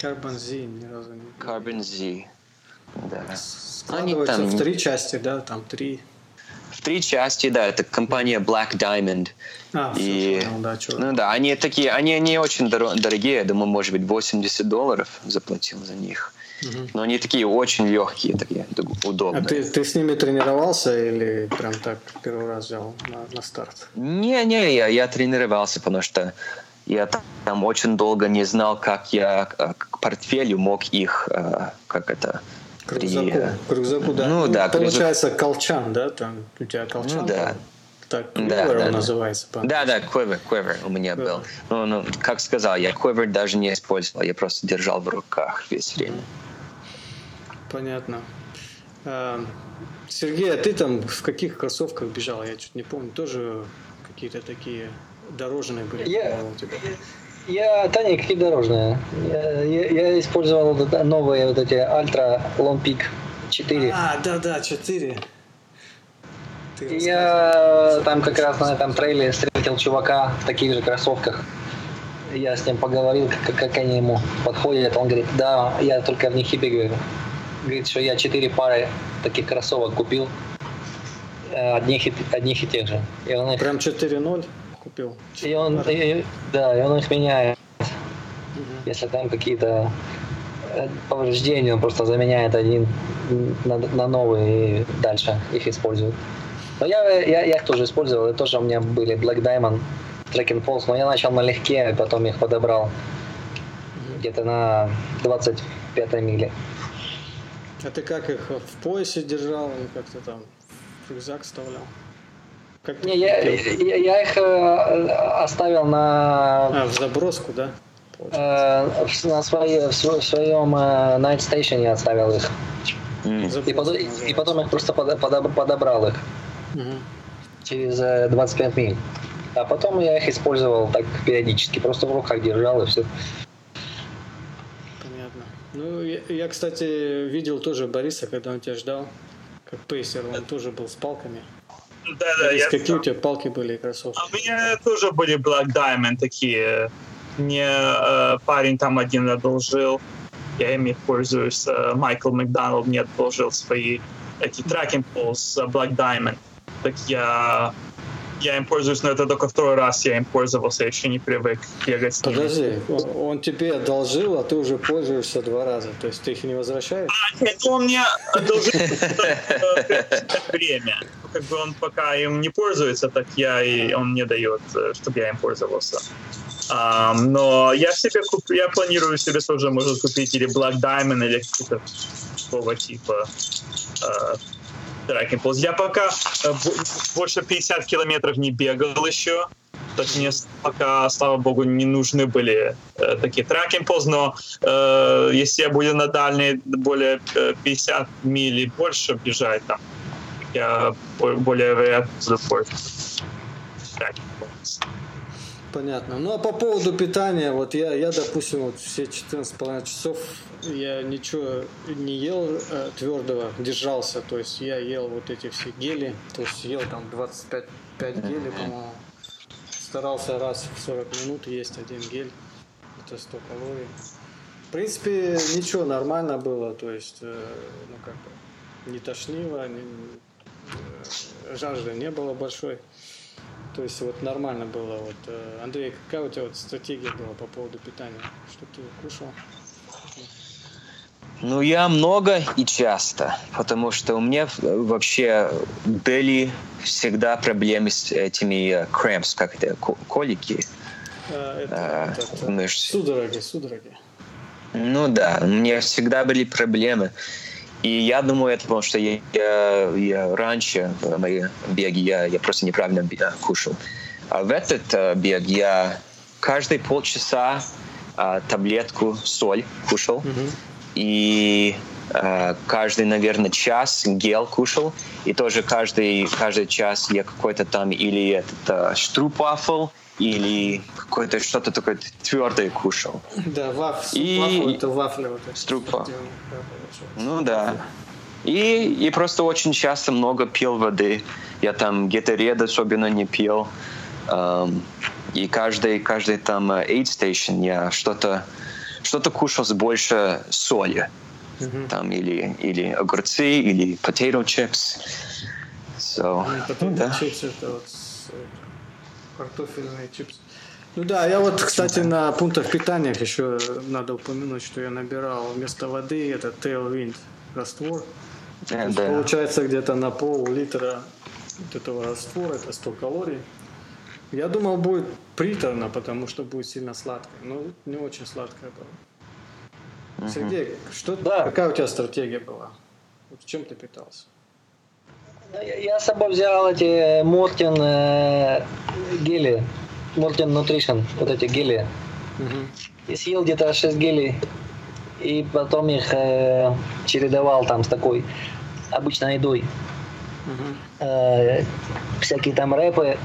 Carbon Z, ни разу не. Carbon Z. Да. Складываются там в не- три части, да, там три. В три части, да, это компания Black Diamond. А, все, И, понял, да, ну да, они такие, они не очень доро- дорогие, я думаю, может быть, 80 долларов заплатил за них. Но они такие очень легкие, такие д- А удобные. ты, ты с ними тренировался или прям так первый раз взял на, на старт? Не-не, я, я тренировался, потому что я та- там очень долго не знал, как я э, к портфелю мог их, э, как это, К при- рюкзаку, к рюкзаку, да. Ну да. Получается колчан, да, там у тебя колчан. Ну да. там? Так, Да, quiver да, он да. называется. по Да, да, quiver, quiver у меня был. Ну, ну, как сказал, я quiver даже не использовал, я просто держал в руках весь время. Понятно. А, Сергей, а ты там в каких кроссовках бежал? Я чуть не помню. Тоже какие-то такие дорожные были Я- у тебя? Я, да никакие дорожные. Я, я- я использовал новые вот эти Альтра Long Peak 4. А, да, да, 4. Ты Я там как раз на этом трейле встретил чувака в таких же кроссовках. Я с ним поговорил, как, как они ему подходят. Он говорит, да, я только в них и бегаю. Говорит, что я четыре пары таких кроссовок купил. э, Одних и, одних и тех же. И он их, Прям 4-0 купил. и он, и- да, и он их меняет. Если там какие-то э, повреждения, он просто заменяет один на, на новый и дальше их использует. Но я, я, я их тоже использовал, и тоже у меня были Black Diamond, Track and Pulse, но я начал налегке, потом их подобрал где-то на 25 мили. А ты как их в поясе держал или как ты там в рюкзак вставлял? Как Не, я, я, я их э, оставил на, А, в заброску, да? э, в- на своей, в в своем э, Night Station я оставил их. М. И потом, и потом их просто подо- подоб- подобрал их. Мгм. через э, 25 миль. А потом я их использовал так периодически, просто в руках держал и все. Понятно. Ну, я, я, кстати, видел тоже Бориса, когда он тебя ждал, как пейсер, он тоже был с палками. Да, да, Борис, я какие у тебя палки были и кроссовки? А у меня тоже были Black Diamond такие. Мне э, парень там один одолжил. Я ими пользуюсь. Э, Майкл Макдоналд мне одолжил свои эти трекинг полз Black Diamond. Так я я им пользуюсь, но это только второй раз я им пользовался, я еще не привык бегать с ними. Подожди, он, тебе одолжил, а ты уже пользуешься два раза. То есть ты их не возвращаешь? Это он мне одолжил время. Ну, Как бы он пока им не пользуется, так я и он мне дает, чтобы я им пользовался. Ам, но я себе куп, я планирую себе тоже, может, купить или Black Diamond, или такого типа э, трекинг полз. Я пока э, бо- больше 50 километров не бегал еще. Так мне пока, слава богу, не нужны были э, такие трекинг полз, но э, если я буду на дальние более э, 50 миль и больше бежать, там, я бо- более вероятно пользоваться tracking poles. Понятно. Ну а по поводу питания, вот я, я допустим, вот все 14,5 часов я ничего не ел э, твердого, держался. То есть я ел вот эти все гели. То есть ел там 25 5 гелей, по-моему. Старался раз в 40 минут есть один гель. Это 100 калорий. В принципе, ничего, нормально было. То есть, э, ну как бы, не тошнило, не, э, жажды не было большой. То есть вот нормально было. Вот, э, Андрей, какая у тебя вот стратегия была по поводу питания? Что ты кушал? Ну, я много и часто, потому что у меня вообще были всегда проблемы с этими cramps, как это, колики. А, это, а, это, мышц. Судороги, судороги. Ну да, у меня всегда были проблемы. И я думаю, это потому что я, я, я раньше в моей беге я, я просто неправильно кушал. А в этот uh, бег я каждые полчаса uh, таблетку соль кушал. Mm-hmm. И uh, каждый, наверное, час гел кушал. И тоже каждый, каждый час я какой-то там или этот uh, штрупафл, или какое-то что-то такое твердое кушал. Да, ваф, и... вафл, это вафля. Вот Струпа. Ну да. И, и просто очень часто много пил воды. Я там гетеред особенно не пил. Um, и каждый, каждый там uh, aid station я что-то что-то кушал с больше соли. Mm-hmm. Там или, или огурцы, или potato chips. So, potato да. chips это вот картофельные чипсы. Ну да, я вот, кстати, на пунктах питания еще надо упомянуть, что я набирал вместо воды это Tailwind раствор. Yeah, да. Получается где-то на пол-литра вот этого раствора, это 100 калорий. Я думал, будет приторно, потому что будет сильно сладкое. Но не очень сладкое было. Uh-huh. Сергей, что, да. какая у тебя стратегия была? Вот чем ты питался? Я с собой взял эти Мортин э, гели, Мортин Nutrition, вот эти гели. Угу. И съел где-то 6 гелей. И потом их э, чередовал там с такой обычной едой. Угу. Э, всякие там рэпы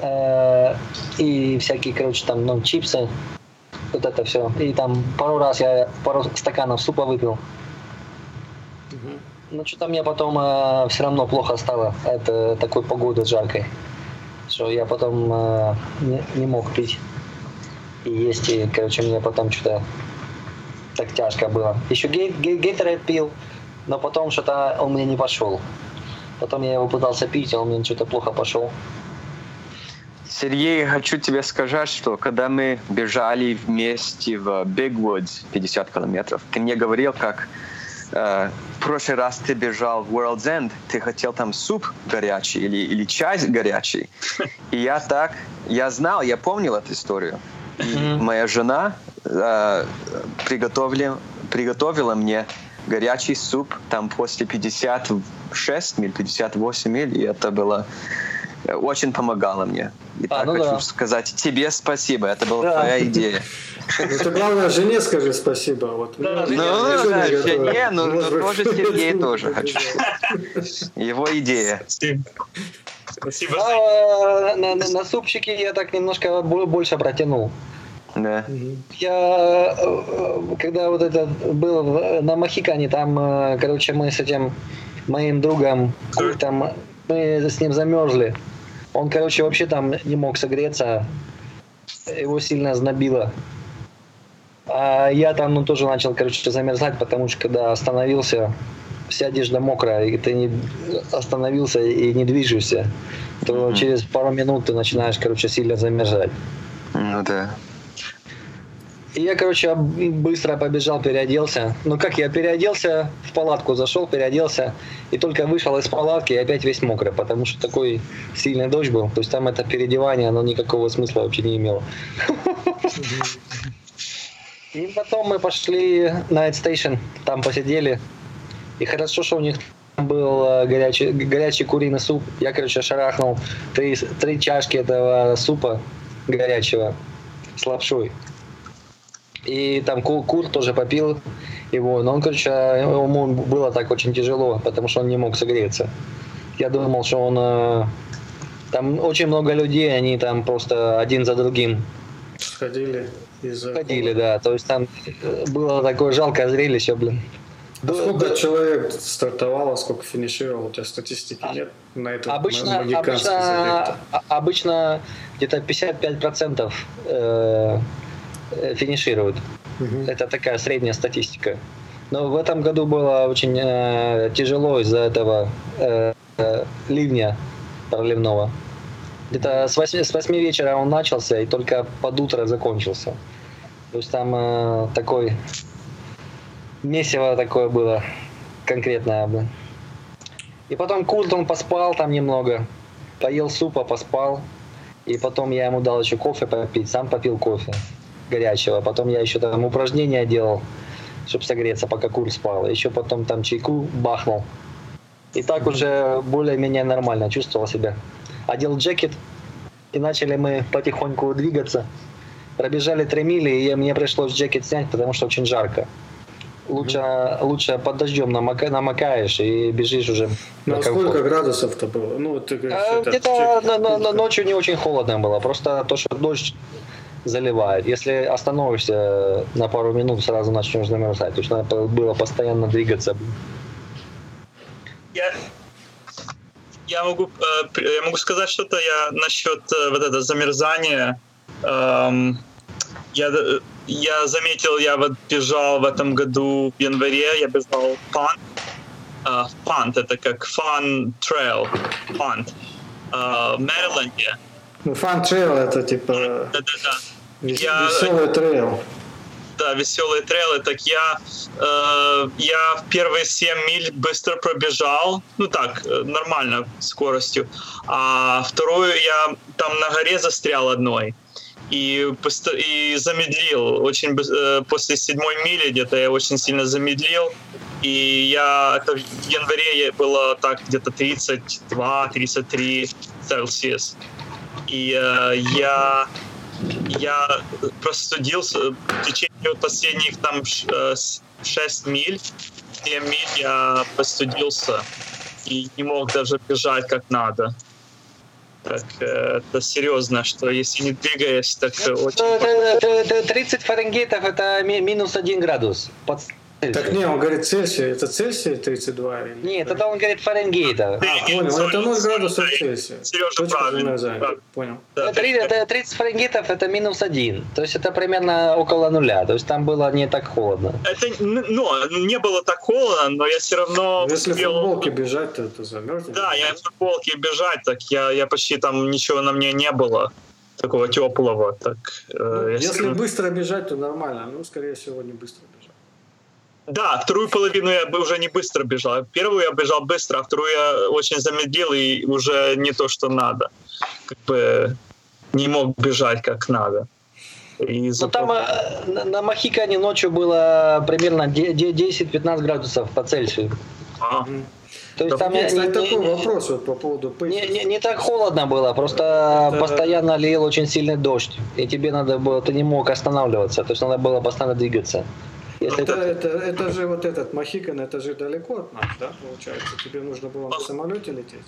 э, и всякие, короче, там, ну, чипсы. Вот это все. И там пару раз я пару стаканов супа выпил. Ну, что-то мне потом э, все равно плохо стало от такой погоды жаркой, что я потом э, не, не мог пить и есть, и, короче, мне потом что-то так тяжко было. Еще гей, гей, гейтерейд пил, но потом что-то он мне не пошел. Потом я его пытался пить, а он мне что-то плохо пошел. Сергей, хочу тебе сказать, что когда мы бежали вместе в Woods 50 километров, ты мне говорил, как э, прошлый раз ты бежал в World's End, ты хотел там суп горячий или, или чай горячий. И я так, я знал, я помнил эту историю. И mm-hmm. моя жена э, приготовила, приготовила мне горячий суп там после 56 миль, 58 миль, и это было э, очень помогало мне. И а, так ну хочу да. сказать тебе спасибо, это была да. твоя идея. Это главное, жене скажи спасибо. Вот. Да, ну, ну, да, жене, ну, ну тоже Сергей [LAUGHS] тоже хочу. Его идея. Спасибо. А, на, на, на супчике я так немножко больше протянул. Да. Я, э, когда вот это был на Махикане, там, э, короче, мы с этим моим другом, там, мы с ним замерзли. Он, короче, вообще там не мог согреться. Его сильно знобило. А я там ну, тоже начал, короче, замерзать, потому что когда остановился, вся одежда мокрая, и ты не остановился и не движешься, то mm-hmm. через пару минут ты начинаешь, короче, сильно замерзать. Ну да. И я, короче, быстро побежал, переоделся. Ну как, я переоделся, в палатку зашел, переоделся, и только вышел из палатки, и опять весь мокрый, потому что такой сильный дождь был. То есть там это переодевание, оно никакого смысла вообще не имело. И потом мы пошли на Night Station, там посидели. И хорошо, что у них был э, горячий, горячий куриный суп. Я, короче, шарахнул три, три чашки этого супа горячего с лапшой. И там кур, кур тоже попил его. Но он, короче, ему было так очень тяжело, потому что он не мог согреться. Я думал, что он... Э, там очень много людей, они там просто один за другим Сходили. Ходили, да. То есть там э, было такое жалкое зрелище, блин. А сколько человек стартовало, сколько финишировало? У тебя статистики нет на это? Обычно, обычно, а, обычно где-то 55% э, э, финишируют. Угу. Это такая средняя статистика. Но в этом году было очень э, тяжело из-за этого э, э, ливня проливного. Где-то с 8, с 8 вечера он начался и только под утро закончился. То есть там э, такой месиво такое было конкретное. Блин. И потом Курт он поспал там немного, поел супа, поспал. И потом я ему дал еще кофе попить, сам попил кофе горячего. Потом я еще там упражнения делал, чтобы согреться, пока Кур спал. Еще потом там чайку бахнул. И так уже более-менее нормально чувствовал себя. Одел джекет, и начали мы потихоньку двигаться. Пробежали 3 мили, и мне пришлось джекет снять, потому что очень жарко лучше, лучше под дождем намока, намокаешь и бежишь уже. Ну, а сколько градусов-то было? Ну, ты говоришь, а, где-то на, на, на ночью не очень холодно было. Просто то, что дождь заливает. Если остановишься на пару минут, сразу начнешь замерзать. То есть надо было постоянно двигаться. Я, я, могу, э, я могу сказать что-то я насчет э, вот этого замерзания. Эм, я я заметил, я вот бежал в этом году в январе, я бежал Phunt. Phunt это как fun trail, Phunt. В Мэриленде. Ну, fun trail это типа да, да, да. я, веселый трейл. Да, веселые трейлы. Так я, э, я первые 7 миль быстро пробежал, ну так, э, нормально скоростью. А вторую я там на горе застрял одной и, и замедлил. Очень э, после седьмой мили где-то я очень сильно замедлил. И я это в январе было так где-то 32-33 Цельсиус. И э, я я простудился в течение последних там 6 э, миль, 7 миль я простудился и не мог даже бежать как надо так это серьезно, что если не двигаешь, так очень... 30 фаренгейтов это минус 1 градус. Так не, он говорит Цельсия. Это Цельсия 32? Или... Нет, это он говорит Фаренгейта. А, понял. Это 0 градусов Цельсия. Сережа, правильно. Понял. 30 Фаренгейтов это минус 1. То есть это примерно около нуля. То есть там было не так холодно. Это, ну, не было так холодно, но я все равно... Если успел... в футболке бежать, то это замерзнет. Да, я в футболке бежать, так я, я почти там ничего на мне не было такого теплого. Так, э, ну, если равно... быстро бежать, то нормально. Ну, скорее всего, не быстро. Да, вторую половину я бы уже не быстро бежал. Первую я бежал быстро, а вторую я очень замедлил и уже не то, что надо. Как бы не мог бежать как надо. И ну, там э, на, на Махикане ночью было примерно 10-15 градусов по Цельсию. А. То есть да, там нет, не, не, такой не, вопрос вот по поводу не, не, не так холодно было, просто это... постоянно лил очень сильный дождь, и тебе надо было, ты не мог останавливаться, то есть надо было постоянно двигаться. Если это, это, это же вот этот Махикан, это же далеко от нас, да, получается? Тебе нужно было на самолете лететь?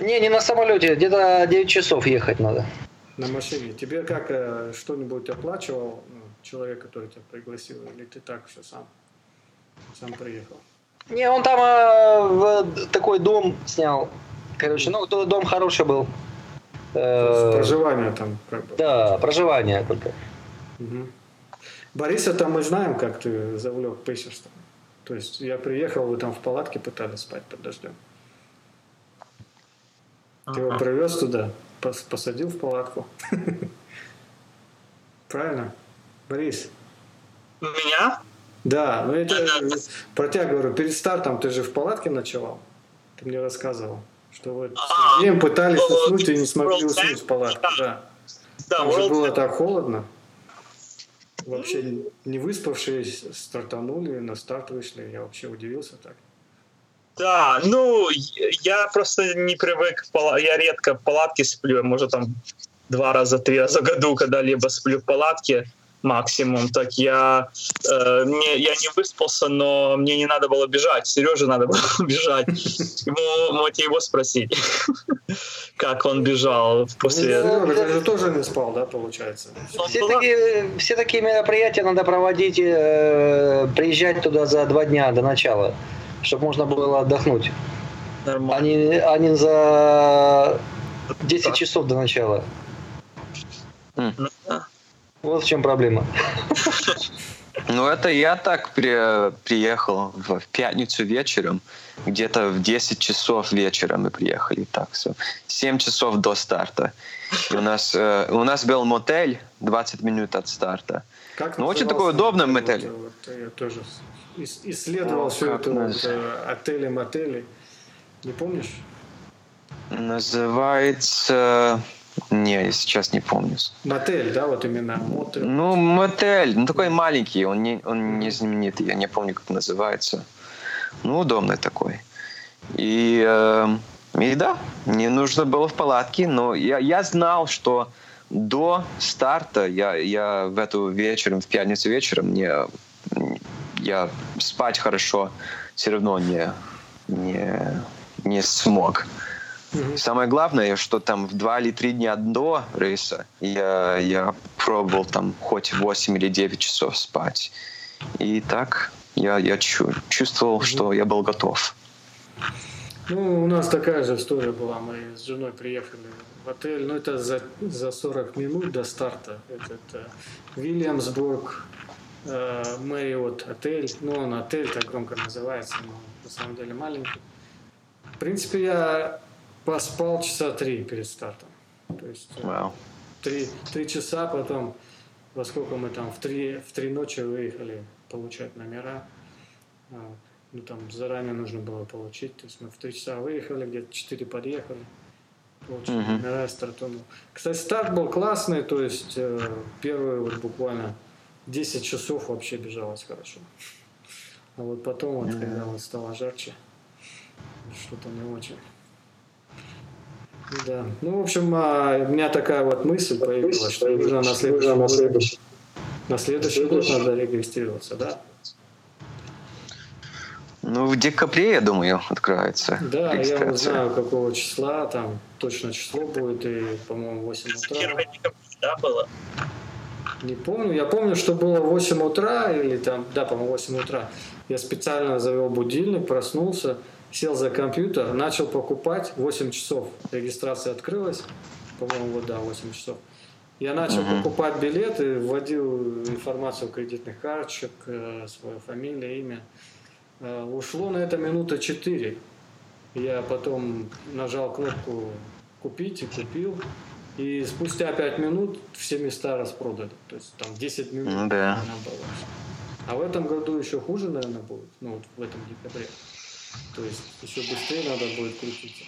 Не, не на самолете, где-то 9 часов ехать надо. На машине. Тебе как э, что-нибудь оплачивал ну, человек, который тебя пригласил, или ты так все сам, сам приехал? Не, он там э, такой дом снял. Короче, ну, дом хороший был. Э, проживание там как бы. Да, проживание только. Угу. Бориса там мы знаем, как ты завлек пейсерство. То есть я приехал, вы там в палатке пытались спать под дождем. Ты его привез туда, посадил в палатку. [LAUGHS] Правильно? Борис? Меня? Да, ну это про тебя говорю, перед стартом ты же в палатке ночевал. Ты мне рассказывал, что вы с днем пытались уснуть и не смогли уснуть в палатке. Да. Там же было так холодно вообще не выспавшись, стартанули, на старт вышли. Я вообще удивился так. Да, ну, я просто не привык, я редко в палатке сплю, может, там два раза, три раза в году когда-либо сплю в палатке. Максимум, так я, э, мне, я не выспался, но мне не надо было бежать. Сереже надо [LAUGHS] было бежать. Ему, можете его спросить, [LAUGHS] как он бежал после... Ну, ты же тоже не спал, да, получается? Все такие, все такие мероприятия надо проводить, э, приезжать туда за два дня до начала, чтобы можно было отдохнуть. Нормально. А не, а за 10 часов до начала. Ну, да. Вот в чем проблема. Ну, это я так при, приехал в пятницу вечером. Где-то в 10 часов вечера мы приехали. Так, все. 7 часов до старта. И у нас, э, у нас был мотель 20 минут от старта. Как Ну, очень такой удобный вот, мотель. Вот, вот, я тоже ис- исследовал Ну, все это вот, наз- э, отели, мотели. Не помнишь? Называется... Не, я сейчас не помню. Мотель, да, вот именно мотель. Ну, мотель. Ну, такой маленький. Он не, он не знаменитый. Я не помню, как называется. Ну, удобный такой. И, э, и да, мне нужно было в палатке, но я, я знал, что до старта я, я в эту вечером, в пятницу вечером, мне, я спать хорошо все равно не, не, не смог. Мгм. Самое главное, что там в два или три дня до рейса я, я пробовал там хоть 8 или 9 часов спать. И так я, я чу- чувствовал, что я был готов. Ну, у нас такая же история была. Мы с женой приехали в отель. Ну, это за, за 40 минут до старта. Это, это Вильямсбург, э, Мэриот отель. Ну, он отель так громко называется, но на самом деле маленький. В принципе, я поспал часа три перед стартом. То есть э, Вау. три, три часа, потом во сколько мы там в три, в три ночи выехали получать номера. А, Ну, там заранее нужно было получить. То есть мы в три часа выехали, где-то четыре подъехали. Получили Мгм. номера, стартанул. Кстати, старт был классный, то есть э, первые вот буквально 10 часов вообще бежалось хорошо. А вот потом, вот, когда вот стало жарче, что-то не очень. Да. Ну, в общем, а, у меня такая вот мысль появилась, что нужно на следующий год, на следующий год надо регистрироваться, да? Ну, в декабре, я думаю, откроется Да, я вот регистрация. знаю, какого числа, там точно число будет, и, по-моему, 8 утра. 1 декабря, да, было? Не помню, я помню, что было 8 утра, или там, да, по-моему, 8 утра. Я специально завел будильник, проснулся, сел за компьютер, начал покупать 8 часов. Регистрация открылась, по-моему, вот да, 8 часов. Я начал Мгм. покупать билеты, вводил информацию кредитных карточек, э, свою фамилию, имя. Э, Ушло на это минута 4. Я потом нажал кнопку «Купить» и купил. И спустя 5 минут все места распродали. То есть там 10 минут Ну да. А в этом году еще хуже, наверное, будет. Ну вот в этом декабре. То есть еще быстрее надо будет крутиться.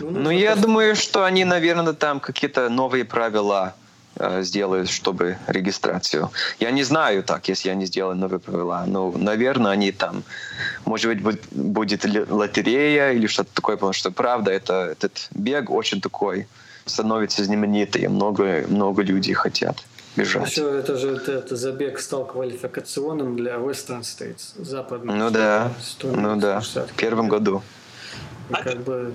Ну, нужно я пос- думаю, что они, наверное, там какие-то новые правила э, сделают, чтобы регистрацию. Я не знаю так, если они сделают новые правила. Но, наверное, они там, может быть, будет- лотерея или что-то такое, потому что, правда, это, этот бег очень такой, становится знаменитый, много, много людей хотят бежать. Еще это же это, это забег стал квалификационным для Western States, западных. Ну да, 100, ну да, 160 в первом году. И как бы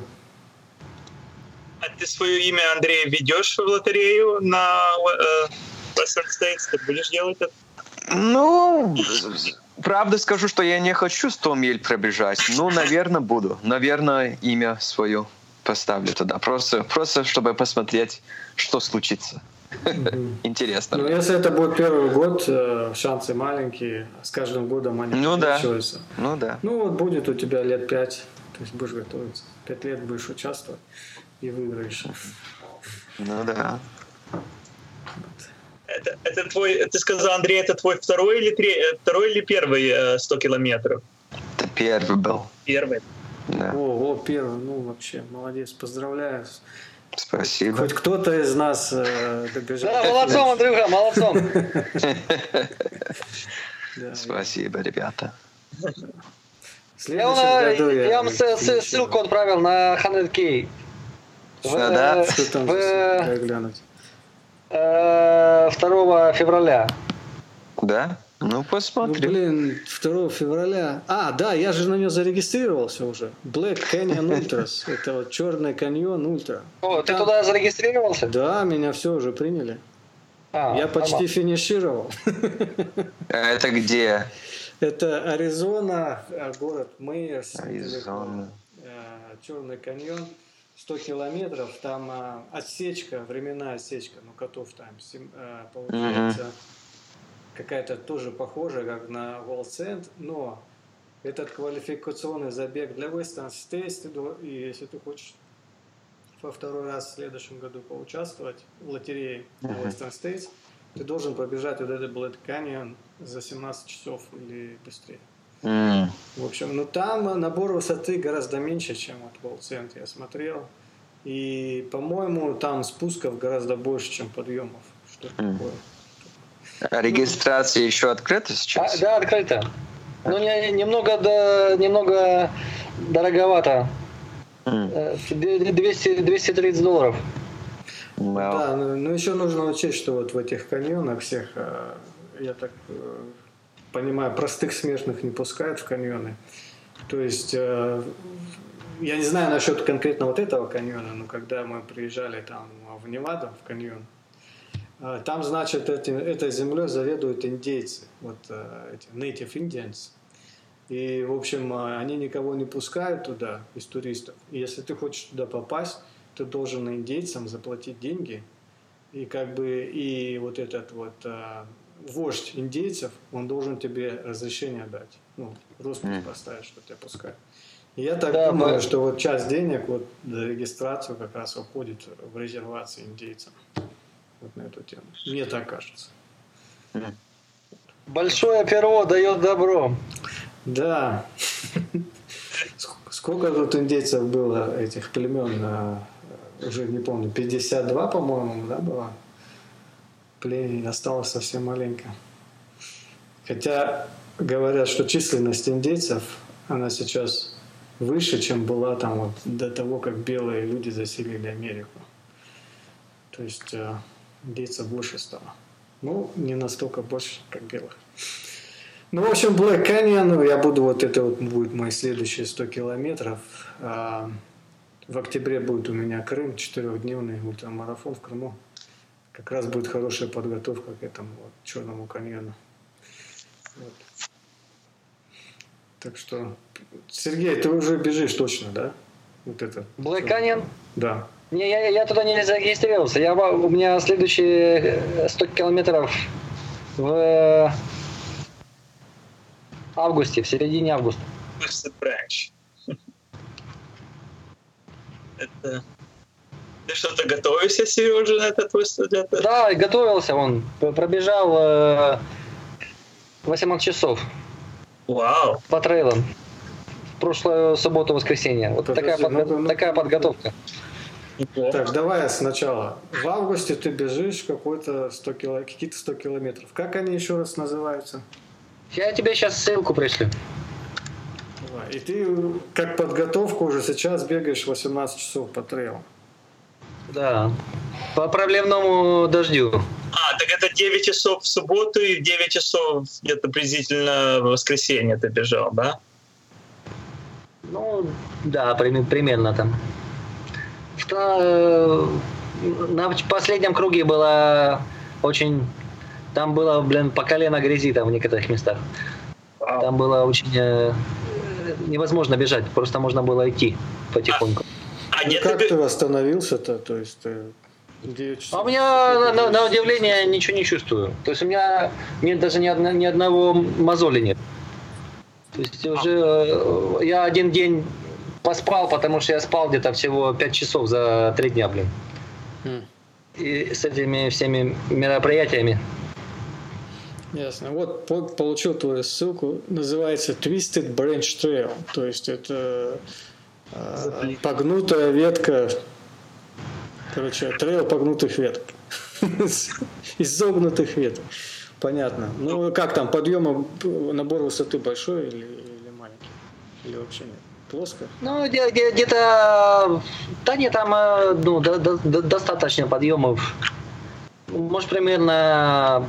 А ты свое имя, Андрей, ведешь в лотерею на э, Western States? Ты будешь делать это? Ну, правда скажу, что я не хочу 100 миль пробежать. Ну, наверное, буду. Наверное, имя свое поставлю туда. Просто, просто чтобы посмотреть, что случится. Интересно. Ну, если это будет первый год, э, шансы маленькие, с каждым годом они Ну да. увеличиваются. Ну да. Ну, вот будет у тебя лет пять, то есть будешь готовиться. Пять лет будешь участвовать и выиграешь. Ну да. Это, это твой, ты сказал, Андрей, это твой второй или, тре, э, второй или первый э, 100 километров? Это первый был. Первый. Да. О, о, первый, ну вообще, молодец, поздравляю. Спасибо. Хоть кто-то из нас э, добежал. Да, молодцом, Андрюха, молодцом. Да. Спасибо, ребята. Я, вам, э, я вам ссылку отправил на 100K. В, Что, да? э. Э, 2 февраля. Да? Ну, Ну, посмотрим. блин, 2 февраля. А, да, я же на нее зарегистрировался уже. Black Canyon Ultras. [LAUGHS] Это вот черный каньон Ультра. О, ты туда зарегистрировался? Да, меня все уже приняли. А, Я почти финишировал. А Это где? Это Аризона, э, город Мейерс. Аризона. Черный каньон. 100 километров, там а, отсечка, временная отсечка, ну, котов там, получается, какая-то тоже похожая, как на Волцент, но этот квалификационный забег для Western States, и если ты хочешь во второй раз в следующем году поучаствовать в лотерее на Western States, ты должен пробежать вот этот Blood Canyon за 17 часов или быстрее. В общем, ну там набор высоты гораздо меньше, чем от Волцент, я смотрел. И, по-моему, там спусков гораздо больше, чем подъемов. Что такое? А регистрация еще открыта А, сейчас? да, открыто. Ну, не- немного, да, немного дороговато. Э, 200, 230 долларов. вау. Да, но, но еще нужно учесть, что вот в этих каньонах всех, э, я так э, понимаю, простых смертных не пускают в каньоны. То есть, э, я не знаю насчет конкретно вот этого каньона, но когда мы приезжали там в Неваду, в каньон, там, значит, эти, этой землей заведуют индейцы, вот э, эти native Indians. И, в общем, э, они никого не пускают туда из туристов. И если ты хочешь туда попасть, ты должен индейцам заплатить деньги. И как бы и вот этот вот э, вождь индейцев, он должен тебе разрешение дать. Ну, роспись Мгм. поставить, что тебя пускают. И я так Да, думаю, мы- что вот часть денег вот за регистрацию как раз уходит в резервации индейцам. Вот на эту тему. Мне так кажется. Большое перо дает добро. Да. Ск- Сколько тут индейцев было, этих племен? а, Уже не помню, 52, по-моему, да, было? Племени осталось совсем маленько. Хотя говорят, что численность индейцев, она сейчас выше, чем была там вот до того, как белые люди заселили Америку. То есть э, индейцев больше стало. Ну, не настолько больше, как белых. Ну, в общем, Black Canyon, я буду, вот это вот будет мои следующие 100 километров. А, В октябре будет у меня Крым, четырехдневный ультрамарафон в Крыму. Как раз будет хорошая подготовка к этому вот, Черному каньону. Вот. Так что, Сергей, ты уже бежишь точно, да? Вот это. Black Canyon? Да. Не, я, я туда не зарегистрировался. Я, у меня следующие э, 100 километров в э, августе, в середине августа. Это... Ты что-то готовишься, Сережа, на этот это? Да, готовился он. Пробежал э, 18 часов Вау. по трейлам. В прошлую субботу-воскресенье. Вот Подожди, такая, подго- ну-ка, ну-ка. такая подготовка. Неплохо. Так, давай сначала. В августе ты бежишь какой-то 100 кило... какие-то 100 километров. Как они еще раз называются? Я тебе сейчас ссылку пришлю. И ты как подготовку уже сейчас бегаешь 18 часов по трейлам. Да. По проблемному дождю. А, так это 9 часов в субботу и 9 часов где-то приблизительно в воскресенье ты бежал, да? Ну, да, прим- примерно там. Та- э, На последнем круге было очень... Там было, блин, по колено грязи там в некоторых местах. Там было очень... э, Невозможно бежать, просто можно было идти потихоньку. А Ну, где ты, как бе- ты восстановился-то? То есть ты 9 часов? А у меня, на, на- на удивление, ничего не чувствую. То есть у меня нет даже ни, одно- ни одного мозоли нет. То есть уже э, я один день поспал, потому что я спал где-то всего 5 часов за 3 дня, блин. М. И с этими всеми мероприятиями. Ясно. Вот по- получил твою ссылку. Называется Twisted Branch Trail. То есть это э, погнутая ветка. Короче, трейл погнутых веток. [LAUGHS] Изогнутых веток. Понятно. Ну, как там, подъем, набор высоты большой или, или маленький? Или вообще нет? Плоско? Ну, где- где- где-то... Да нет, там э, ну, до- до- до- достаточно подъемов. может, примерно...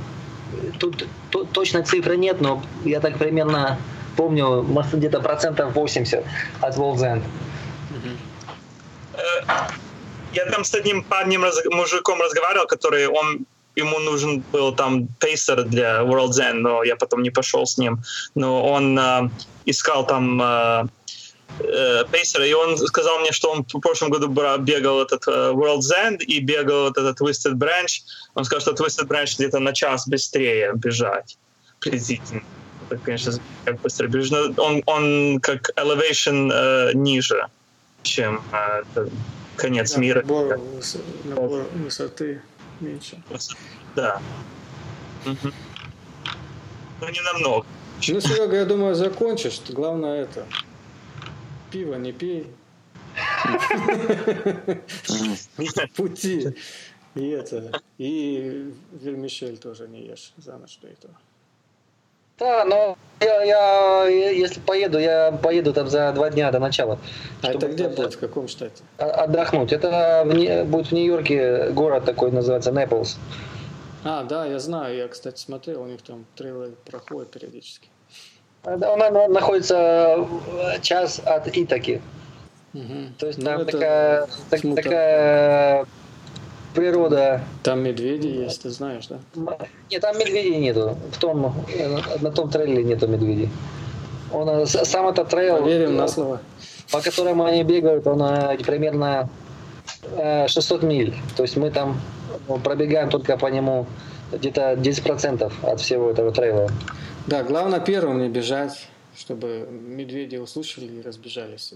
Тут, тут точно цифры нет, но я так примерно помню, где-то процентов 80 от Волзен. Я там с одним парнем, мужиком разговаривал, который, он ему нужен был там пейсер для World Zen, но я потом не пошел с ним. Но он э, искал там э, э, пейсера, и он сказал мне, что он в прошлом году бегал этот э, World Zen и бегал вот этот Twisted Branch. Он сказал, что Twisted Branch где-то на час быстрее бежать приблизительно. Это, конечно, как быстро бежишь, но он, он как elevation э, ниже, чем э, конец да, мира. Набор, набор высоты меньше. Да. Угу. Ну, не намного. Ну, Серега, я думаю, закончишь. Главное это. Пиво не пей. [LAUGHS] Пути. И это. И вермишель тоже не ешь за ночь до этого. Да, но я, я, если поеду, я поеду там за два дня до начала. А это где будет? В каком штате? Отдохнуть. Это в, будет в Нью-Йорке город такой называется Нэпплс. А, да, я знаю. Я, кстати, смотрел, у них там трейлы проходят периодически. Он, он находится час от Итаки. Угу. То есть ну, там такая, так, такая природа. Там медведи есть, ты знаешь, да? Нет, там медведей нету. В том, на том трейле нету медведей. Он, сам этот трейл... Поверим на слово. По которому они бегают, он э, примерно 600 э, миль. То есть мы там ну, пробегаем только по нему где-то 10% от всего этого трейла. Да, главное первым не бежать, чтобы медведи услышали и разбежались.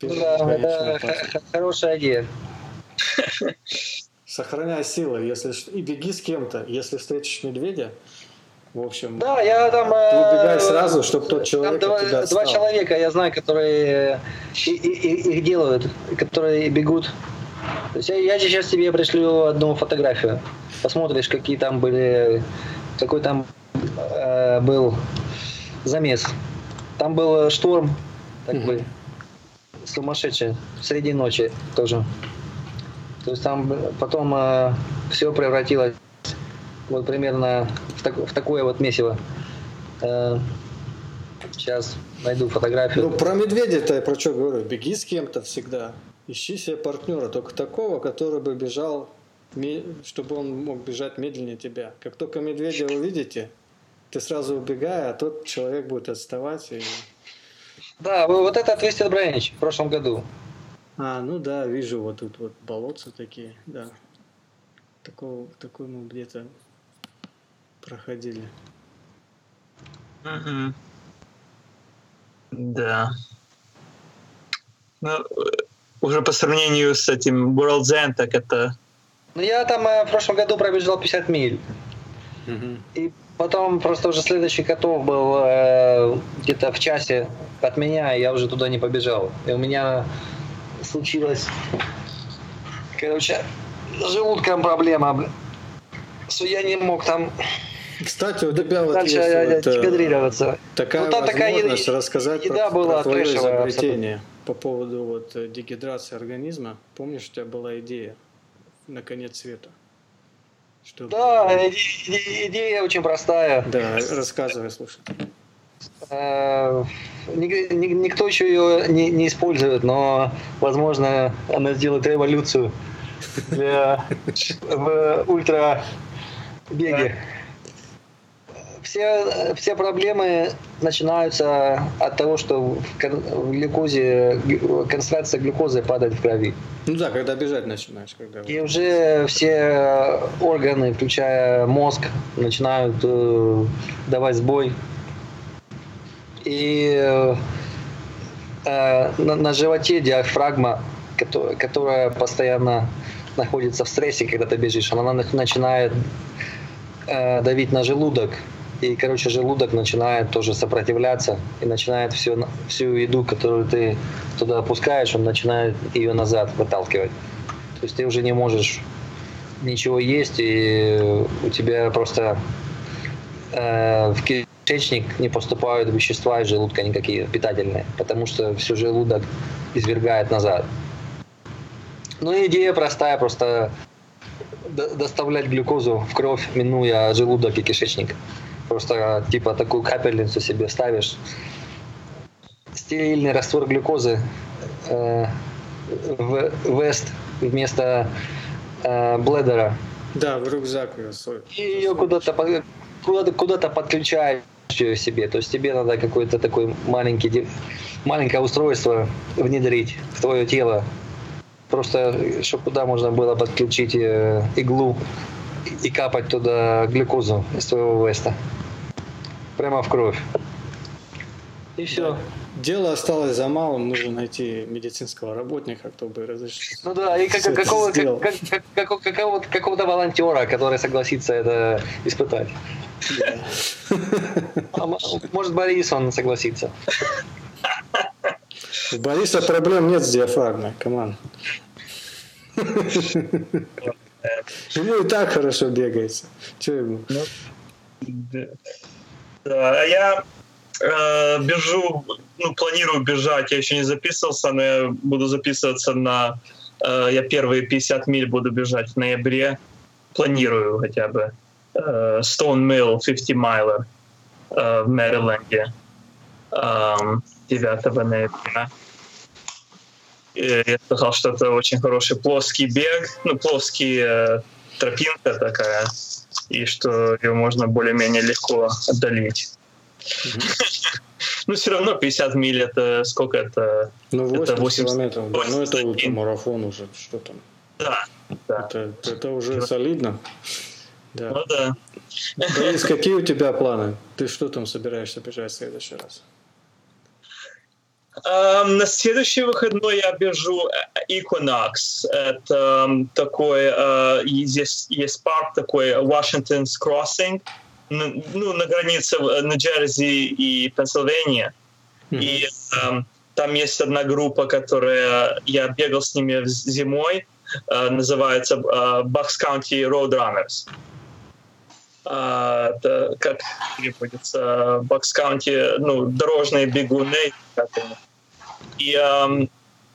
Да, хорошая идея. Сохраняй силы, если и беги с кем-то. Если встретишь медведя, в общем, да, я там, ты убегай сразу, чтобы тот человек там два, тебя два человека, я знаю, которые и, и, их делают, которые бегут. То есть я, я сейчас тебе пришлю одну фотографию. Посмотришь, какие там были, какой там э, был замес. Там был шторм, так mm-hmm. бы сумасшедший, среди ночи тоже. То есть там потом э, все превратилось вот примерно в, так, в такое вот месиво. Э, сейчас найду фотографию. Ну, про медведя-то я про что говорю? Беги с кем-то всегда. Ищи себе партнера, только такого, который бы бежал, чтобы он мог бежать медленнее тебя. Как только медведя увидите, ты сразу убегай, а тот человек будет отставать. И... Да, вот это Twisted Branch в прошлом году. А, ну да, вижу вот тут вот болотца такие, да. Такого, такой мы где-то проходили. Угу. Да. Ну, уже по сравнению с этим World Zen, так это... Ну, я там э, в прошлом году пробежал 50 миль. Угу. И потом просто уже следующий котов был э, где-то в часе от меня, и я уже туда не побежал. И у меня случилось. Короче, с желудком проблема. Что я не мог там кстати, у тебя вот дальше есть вот, э, такая ну, там возможность такая рассказать еда про, была про твое изобретение абсолютно. по поводу вот э, дегидрации организма. Помнишь, у тебя была идея на конец света? Чтобы... Да, идея, идея очень простая. Да, рассказывай, слушай. Э, никто еще ее не, не использует, но, возможно, она сделает революцию для, в ультра беге. Все, все проблемы начинаются от того, что в глюкозе, концентрация глюкозы падает в крови. Ну да, когда бежать начинаешь. Когда... И уже все органы, включая мозг, начинают э, давать сбой и э, на, на животе диафрагма, которая, которая постоянно находится в стрессе, когда ты бежишь, она начинает э, давить на желудок. И, короче, желудок начинает тоже сопротивляться и начинает все, всю еду, которую ты туда опускаешь, он начинает ее назад выталкивать. То есть ты уже не можешь ничего есть, и у тебя просто э, в кишечник не поступают вещества из желудка никакие питательные, потому что все желудок извергает назад. Ну, идея простая, просто доставлять глюкозу в кровь, минуя желудок и кишечник. Просто типа такую капельницу себе ставишь. Стерильный раствор глюкозы э, в вест вместо э, бледера. Да, в рюкзак ее И ее куда-то куда-то куда-то подключаешь ее себе. То есть тебе надо какой-то такой маленький маленькое устройство внедрить в твое тело. Просто, чтобы туда можно было подключить э, иглу и капать туда глюкозу из твоего веста. Прямо в кровь. И все. Дело осталось за малым, нужно найти медицинского работника, кто бы разрешил. Ну да, и как, какого, как, как, как, какого, какого-то волонтера, который согласится это испытать. А может, Борис он согласится. У Бориса проблем нет с диафрагмой, команд. [LAUGHS] Ему и так хорошо бегается. Че ему? Ну, да, а я э, бежу, ну, планирую бежать, я еще не записывался, но я буду записываться на... Э, я первые 50 миль буду бежать в ноябре. Планирую хотя бы. Э, Stone Mill 50 майлер э, в Мэриленде. Э, 9 ноября. Я сказал, что это очень хороший плоский бег, ну, плоский э, тропинка такая, и что ее можно более-менее легко отдалить. [LAUGHS] Ну, все равно 50 миль это сколько это? Ну, 80 это 80 километров. Да. Ну, это марафон уже, что там. Да, да. Это, это уже солидно. Да. Ну да. Борис, какие у тебя планы? Ты что там собираешься бежать в следующий раз? На следующий выходной я бежу э, Equinox. Это такой, uh, есть, есть парк такой, Washington's Crossing, ну, на границе Нью-Джерси и Пенсильвания. Mm-hmm. И там есть одна группа, которая я бегал с ними зимой, называется Bucks County Roadrunners. Uh, это как переводится Bucks County, ну, дорожные бегуны. И um,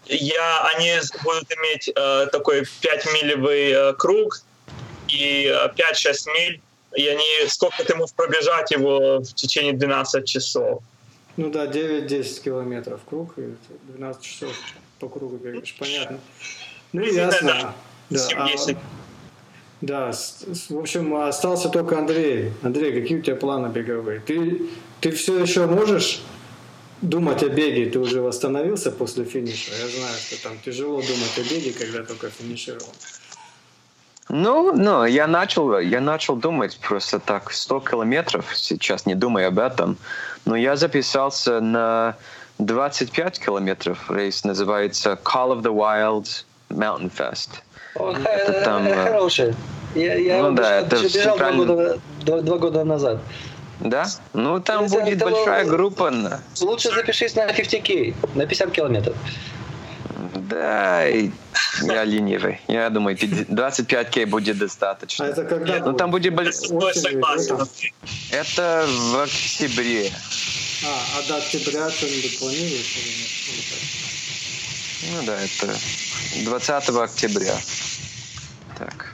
я, они будут иметь uh, такой 5-милевый uh, круг и uh, 5-6 миль и они, сколько ты можешь пробежать его в течение 12 часов. Ну да, 9-10 километров круг, и 12 часов по кругу бегаешь, понятно. Ну, ясно. Да, да. А, да, в общем, остался только Андрей. Андрей, какие у тебя планы беговые? Ты, ты все еще можешь думать о беге? Ты уже восстановился после финиша? Я знаю, что там тяжело думать о беге, когда только финишировал. Ну, ну, я начал, я начал думать просто так, 100 километров, сейчас не думаю об этом, но я записался на 25 километров, рейс называется Call of the Wilds Mountain Fest. О, это там... Э, хороший. Я, я ну, да, это бежал центральный... два, года, два, два года назад. Да? Ну, там это, будет это большая группа. Лучше запишись на 50K, на 50 километров. Да, я ленивый. Я думаю, 25к будет достаточно. А это когда? Ну, там будет большой... Это в октябре. А, а до октября что-нибудь планируешь? Ну да, это 20 октября. Так.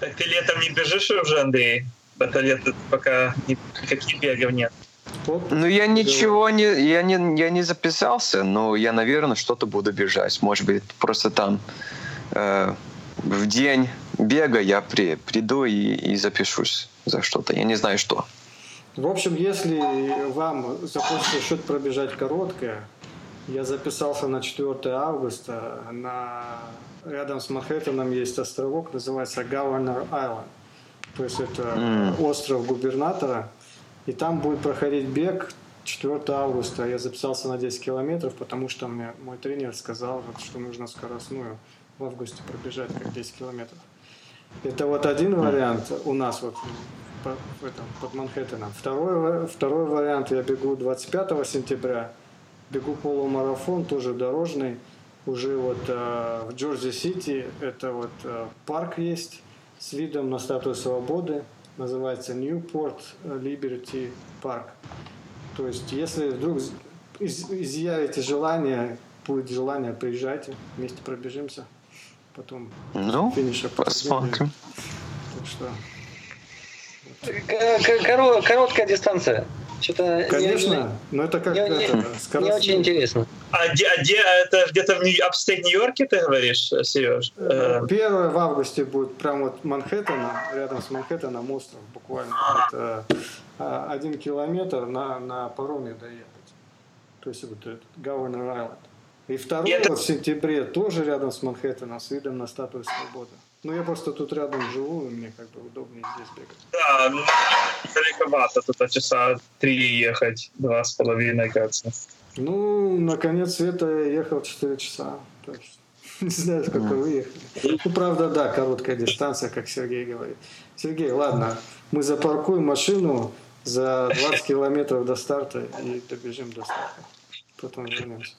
Так ты летом не бежишь уже, Андрей? Это лето пока никаких бегов нет. Ну, я ничего не, я не, я не записался, но я, наверное, что-то буду бежать. Может быть, просто там э, в день бега я при, приду и, и запишусь за что-то. Я не знаю, что. В общем, если вам захочется что-то пробежать короткое, я записался на 4 августа. На... Рядом с Манхэттеном есть островок, называется Governor Island. То есть это mm. остров губернатора. И там будет проходить бег 4 августа. Я записался на 10 километров, потому что мне мой тренер сказал, что нужно скоростную в августе пробежать как 10 километров. Это вот один вариант у нас вот по, в этом, под Манхэттеном. Второй, второй вариант, я бегу 25 сентября, бегу полумарафон, тоже дорожный, уже вот э, в Джорджи-Сити, это вот э, парк есть с видом на статую свободы, называется Newport Liberty Park. То есть, если вдруг изъявите желание, будет желание, приезжайте, вместе пробежимся, потом ну, финиша посмотрим. что... Короткая дистанция. Что-то Конечно, не, но это как не, это, не, не очень интересно. А где, а где это где-то в Нью- upstate Нью-Йорке, ты говоришь, Сереж? Э, первое в августе будет прямо вот Манхэттена, рядом с Манхэттеном остров, буквально. Это а, один километр на, на пароме доехать. То есть вот этот Governor Island. И второе это... в сентябре тоже рядом с Манхэттеном с видом на статую свободы. Ну, я просто тут рядом живу, и мне как бы удобнее здесь бегать. Да, ну, далековато, тут часа три ехать, два с половиной, кажется. Ну, на конец света я ехал 4 часа. То есть, [LAUGHS] не знаю, сколько вы ехали. Ну, правда, да, короткая дистанция, как Сергей говорит. Сергей, ладно, мы запаркуем машину за 20 километров до старта и добежим до старта. Потом вернемся.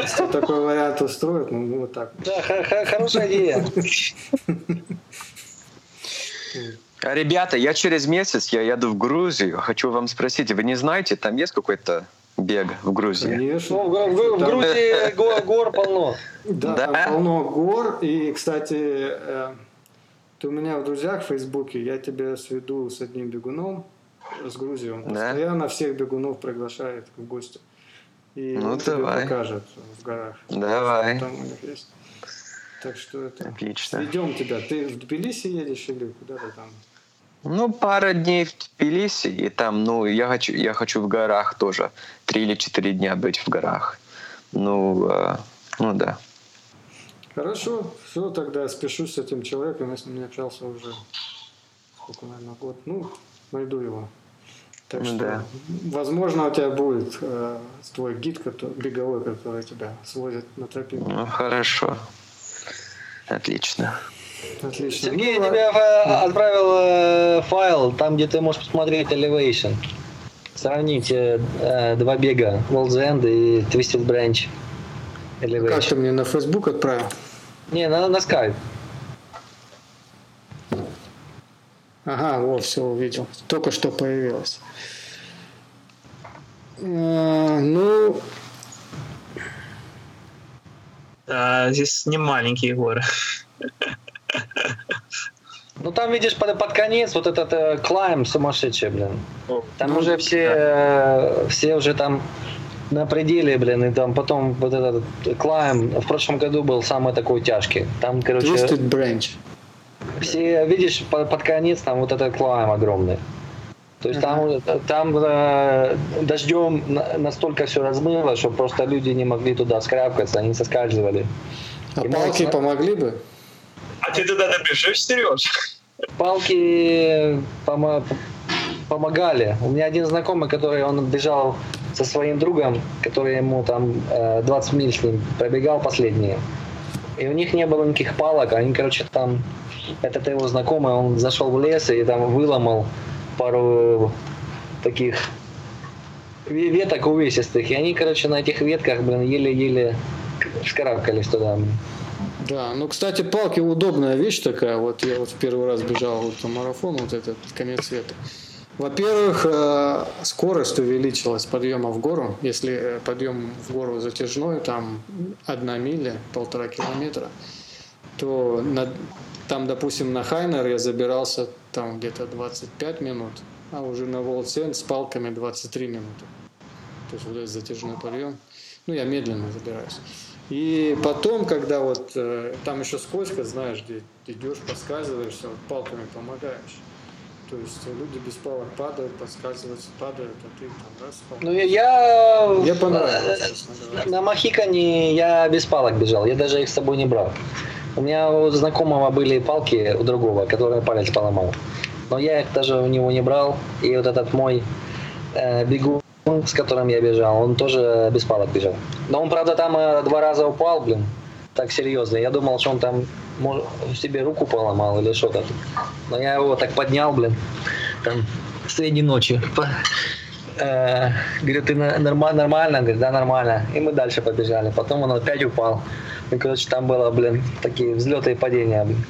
Если такой вариант устроит, ну вот так. Да, хорошая идея. А, ребята, я через месяц я еду в Грузию. Хочу вам спросить, вы не знаете, там есть какой-то бег в Грузии? Конечно. Ну, в, в, в Грузии [LAUGHS] гор, гор полно. Да, да, там полно гор. И, кстати, э, ты у меня в друзьях в Фейсбуке, я тебя сведу с одним бегуном с Грузии. Он да? постоянно всех бегунов приглашает в гости. И ну, давай. покажет в горах. Давай. Там у них есть. Так что это... Отлично. Идем тебя. Ты в Тбилиси едешь или куда ты там? Ну, пара дней в Тбилиси, и там, ну, я хочу, я хочу в горах тоже. Три или четыре дня быть в горах. Ну, э, ну да. Хорошо, все, тогда спешусь с этим человеком, я с ним не общался уже сколько, наверное, год. Ну, найду его. Так что, да. возможно, у тебя будет э, твой гид, который, беговой, который тебя свозит на тропинку. Ну, хорошо. Отлично. Отлично. Сергей ну, тебе да. отправил э, файл, там, где ты можешь посмотреть elevation. Сравнить э, э два бега, World's End и Twisted Branch. Elevation. Как ты мне на Facebook отправил? Не, на, на Skype. Ага, вот, все увидел. Только что появилось. А, ну... А, здесь не маленькие горы. Ну там видишь под, под конец вот этот э, клайм сумасшедший, блин. Там ну, уже все, э, все уже там на пределе, блин, и там потом вот этот клайм в прошлом году был самый такой тяжкий. Там, короче... Twisted Branch. Все, видишь, под, под конец там вот этот клайм огромный. То есть uh-huh. там, там э, дождем настолько все размыло, что просто люди не могли туда скарабкаться, они соскальзывали. А И палки мы... помогли бы? А ты туда добежишь, Сереж? Палки пом- помогали. У меня один знакомый, который он бежал со своим другом, который ему там 20 э, миль с ним пробегал последние. И у них не было никаких палок, они, короче, там, этот его знакомый, он зашел в лес и там выломал пару таких веток увесистых, и они, короче, на этих ветках, блин, еле-еле вскарабкались туда. Да, ну, кстати, палки удобная вещь такая. Вот я вот в первый раз бежал вот, марафон, вот этот конец света. Во-первых, э, скорость увеличилась подъема в гору. Если э, подъем в гору затяжной, там одна миля, полтора километра, то на, там, допустим, на Хайнер я забирался там где-то 25 минут, а уже на Волцен с палками 23 минуты. То есть вот этот затяжной подъем. Ну, я медленно забираюсь. И потом, когда вот э, там еще скользко, знаешь, где идешь, подсказываешься, вот палками помогаешь. То есть люди без палок падают, подсказываются, падают, а ты там раз палок. Ну я... Мне понравилось, честно говоря. На Махикане я без палок бежал, я даже их с собой не брал. У меня у знакомого были палки у другого, который палец поломал. Но я их даже у него не брал. И вот этот мой э, бегун, с которым я бежал, он тоже без палок бежал. Но он, правда, там э, два раза упал, блин. Так серьезно. Я думал, что он там может, себе руку поломал или что-то. Но я его так поднял, блин. Там среди ночи. [LAUGHS] Э, говорю, ты? Нормально? Говорит, да, нормально. И мы дальше побежали. Потом он опять упал. И, короче, там было, блин, такие взлеты и падения, блин.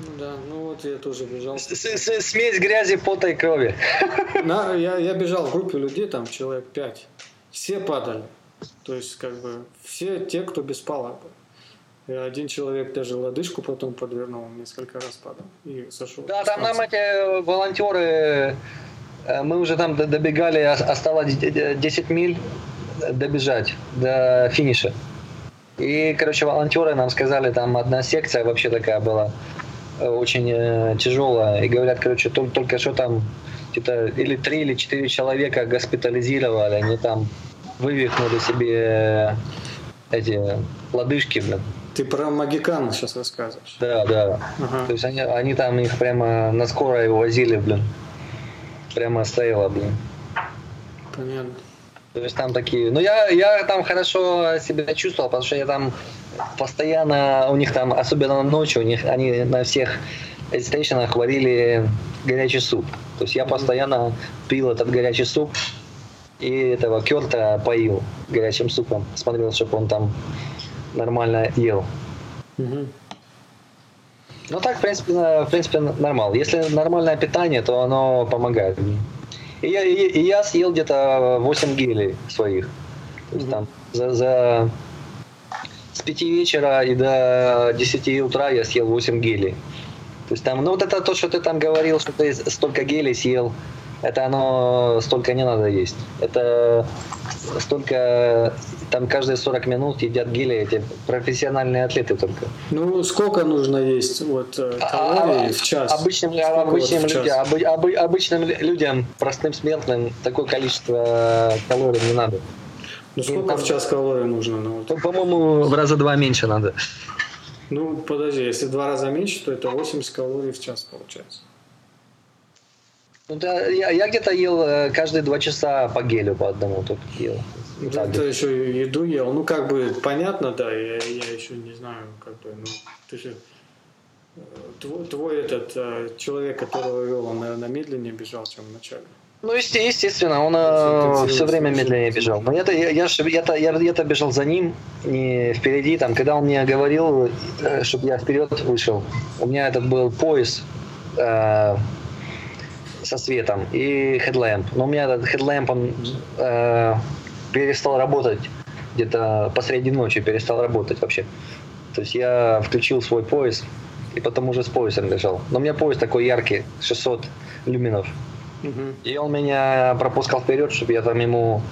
Ну да, ну вот я тоже бежал. С -с Смесь грязи, пота и крови. [LAUGHS] На, я, я бежал в группе людей, там человек пять. Все падали. То есть, как бы, все те, кто без палок. И один человек даже лодыжку потом подвернул, несколько раз падал и сошел. Да, там нам эти волонтеры, э, мы уже там добегали, осталось 10 миль добежать до финиша. И, короче, волонтеры нам сказали, там одна секция вообще такая была, э, очень э, тяжелая. И говорят, короче, только, только что там где-то или три или четыре человека госпитализировали, они там вывихнули себе эти лодыжки, блин. Ты про Магикан сейчас рассказываешь. Да, да. Ага. То есть они, они там их прямо на скорой возили, блин. Прямо стояло, блин. Понятно. То есть там такие... Ну, я, я там хорошо себя чувствовал, потому что я там постоянно... У них там, особенно ночью, у них они на всех стейшенах варили горячий суп. То есть я постоянно пил этот горячий суп и этого Керта поил горячим супом. Смотрел, чтобы он там нормально ел. Угу. Ну так, в принципе, в принципе, нормал. Если нормальное питание, то оно помогает. И я, и, и я съел где-то 8 гелей своих. То есть там за, за с 5 вечера и до 10 утра я съел 8 гелей. То есть там, ну вот это то, что ты там говорил, что ты столько гелей съел, это оно столько не надо есть. Это столько, там каждые 40 минут едят гели эти профессиональные атлеты только. Ну, сколько нужно есть вот э, а, калорий а, в час? Обычным, обычным, вот людям, об, об, обычным людям, простым смертным, такое количество калорий не надо. Ну, сколько там, в час калорий нужно? Ну, вот. По-моему, в раза два меньше надо. Ну, подожди, если два раза меньше, то это 80 калорий в час получается. Ну да, я, я где-то ел э, каждые два часа по гелю по одному только ел. Ну, да, ты еще еду ел. Ну, как бы понятно, да, я, я еще не знаю, как бы, ну, ты же э, твой, твой этот э, человек, которого вел, он, наверное, медленнее бежал, чем в начале. Ну, естественно, он э, все время медленнее бежал. Но это, я, я, я, я, я-то бежал за ним, не впереди. Там, когда он мне говорил, чтобы я вперед вышел, у меня этот был пояс э, со светом и headlamp. Но у меня этот headlamp, он э, перестал работать где-то посреди ночи, перестал работать вообще. То есть я включил свой пояс и потом уже с поясом бежал. Но у меня пояс такой яркий, 600 люминов. Угу. И он меня пропускал вперед, чтобы я там ему...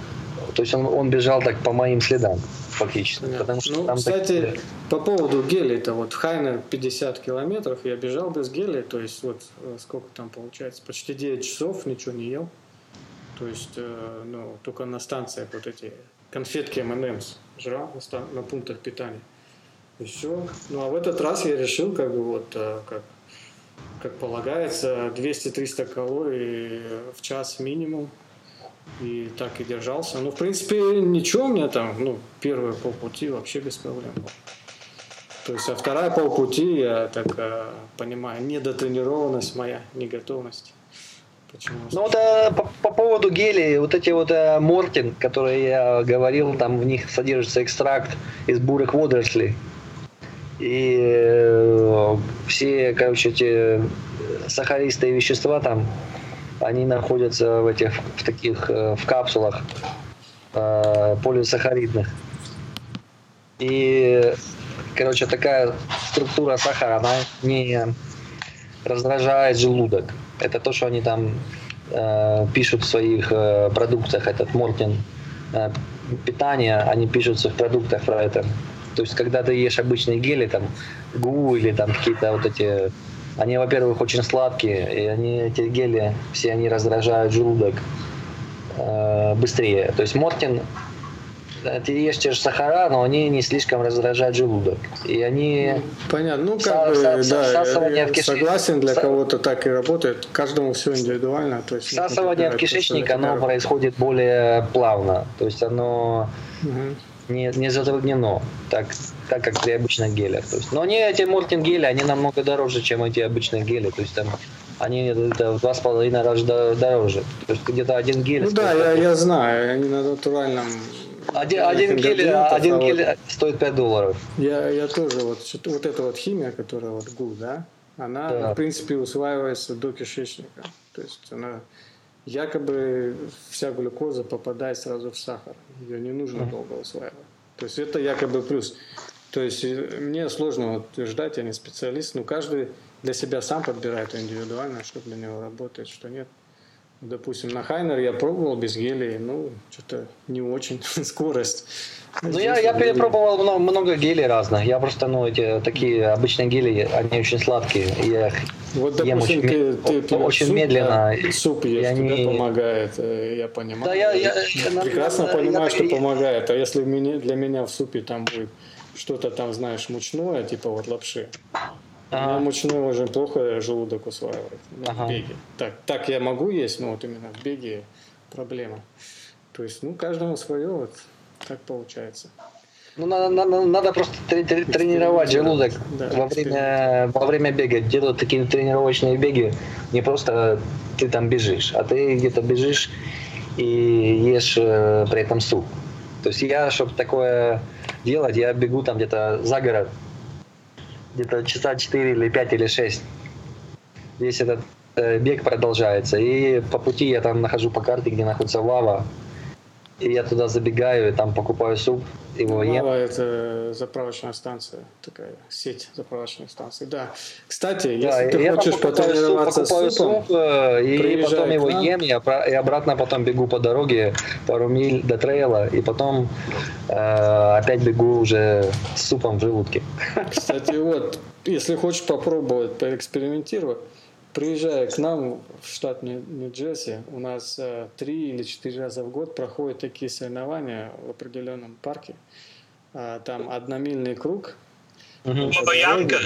То есть он, он бежал так по моим следам фактически. Потому что ну, там кстати, такие... по поводу гелей-то, вот в Хайне 50 километров я бежал без гелей, то есть вот э, сколько там получается, почти 9 часов ничего не ел. То есть, э, ну, только на станциях вот эти конфетки M&M's жрал на, стан- на пунктах питания. И все. Ну, а в этот раз я решил, как бы вот, э, как, как полагается, 200-300 калорий в час минимум и так и держался. Ну, в принципе, ничего у меня там, ну, первые полпути вообще без проблем было. То есть, а вторая полпути, я так э, понимаю, недотренированность моя, неготовность. Почему? Ну вот а, по, по поводу гелей, вот эти вот а, Мортин, которые я говорил, там в них содержится экстракт из бурых водорослей. И э, все, короче, эти сахаристые вещества там они находятся в этих в таких э, в капсулах э, полисахаридных. И, короче, такая структура сахара, она не раздражает желудок. Это то, что они там э, пишут в своих э, продуктах, этот Мортин э, питание, они пишут в своих продуктах про это. То есть, когда ты ешь обычные гели, там, гу или там какие-то вот эти они, во-первых, очень сладкие, и они, эти гели, все они раздражают желудок э, быстрее. То есть Мортин, ты ешь те же сахара, но они не слишком раздражают желудок. И они... Понятно. Ну, как бы, да, я, согласен, для кого-то так и работает. Каждому все индивидуально. То есть, всасывание в кишечник, оно происходит более плавно. То есть оно... Угу не, не затруднено, так, так как при обычных гелях. То есть, но они, эти Мортин гели, они намного дороже, чем эти обычные гели. То есть там они это в два с половиной раза дороже. То есть где-то один гель. Ну да, я, я знаю, они на натуральном один, один, гель, один гель вот стоит 5 долларов. Я, я тоже, вот, вот эта вот химия, которая вот ГУ, да, она, да. в принципе, усваивается до кишечника. То есть она якобы вся глюкоза попадает сразу в сахар. Ее не нужно mm-hmm. долго усваивать. То есть это якобы плюс. То есть мне сложно утверждать, я не специалист, но каждый для себя сам подбирает индивидуально, что для него работает, что нет. Допустим, на Хайнер я пробовал без гелей, ну, что-то не очень, [LAUGHS] скорость. Ну, я, я перепробовал много, много гелей разных. Я просто, ну, эти такие обычные гели, они очень сладкие. Я их вот, допустим, очень, ты, ты очень суп, медленно. Да, суп есть, они... тебе помогает, э, я понимаю. Да, я, я, я прекрасно я, понимаю, я, что я, помогает. А если для меня в супе там будет что-то там, знаешь, мучное, типа вот лапши, Ага. У меня мучной очень плохо желудок усваивает ну, ага. в беге. Так, так я могу есть, но вот именно в беге проблема. То есть, ну, каждому свое, вот так получается. Ну, надо, надо, надо просто тренировать желудок да, во, время, во время бега. Делать такие тренировочные беги. Не просто ты там бежишь, а ты где-то бежишь и ешь э, при этом суп. То есть я, чтобы такое делать, я бегу там где-то за город, где-то часа 4 или 5 или 6. Весь этот э, бег продолжается. И по пути я там нахожу по карте, где находится лава. И я туда забегаю, и там покупаю суп, его Лава ем. это заправочная станция, такая сеть заправочных станций. Да. Кстати, да, если ты хочешь потренироваться суп, с супом, суп, э, и потом его ем, я, и обратно потом бегу по дороге пару миль до трейла, и потом э, опять бегу уже с супом в желудке. Кстати, вот, если хочешь попробовать, поэкспериментировать, приезжая к нам в штат Нью-Джерси, у нас э, три или четыре раза в год проходят такие соревнования в определенном парке. Э, там одномильный круг. Ваваянка?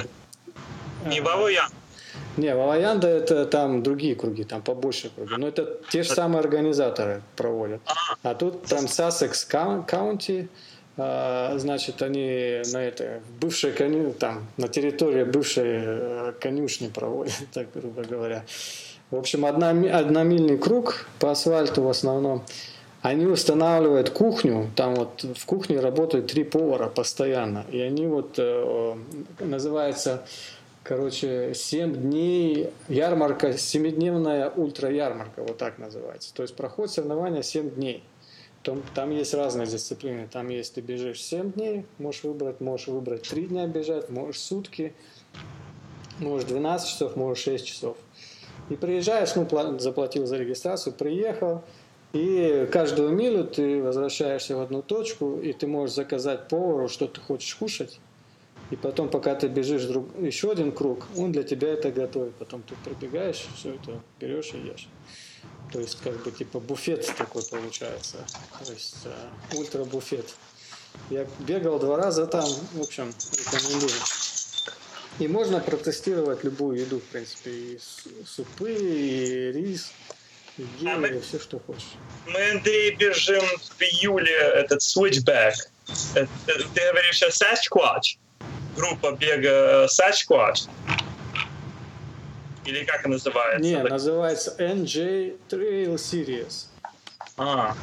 Не Ваваян. Не, Ваваянда это там другие круги, там побольше круги. Но это те же самые организаторы проводят. А тут там Сассекс Каунти, а, значит, они на это, в бывшей коню, там, на территории бывшей э, конюшни проводят, [LAUGHS] так грубо говоря. В общем, одна, одномильный круг по асфальту в основном. Они устанавливают кухню, там вот в кухне работают три повара постоянно, и они вот э, называется, короче, 7 дней ярмарка, семидневная ультра ярмарка, вот так называется. То есть проходит соревнования 7 дней. Там, там есть разные дисциплины. Там есть ты бежишь 7 дней, можешь выбрать, можешь выбрать 3 дня бежать, можешь сутки, можешь 12 часов, можешь 6 часов. И приезжаешь, ну, заплатил за регистрацию, приехал, и каждую милю ты возвращаешься в одну точку, и ты можешь заказать повару, что ты хочешь кушать. И потом, пока ты бежишь друг, еще один круг, он для тебя это готовит. Потом ты пробегаешь, все это берешь и ешь. То есть, как бы, типа, буфет такой получается. То есть, э, ультра-буфет. Я бегал два раза там, в общем, рекомендую. И можно протестировать любую еду, в принципе, и супы, и рис, и гели, а все, что хочешь. Мы, Андрей, бежим в июле этот switchback. Это, ты говоришь сейчас Sasquatch? Группа бега Sasquatch? Или как называется? Не, называется NJ Trail Series. А.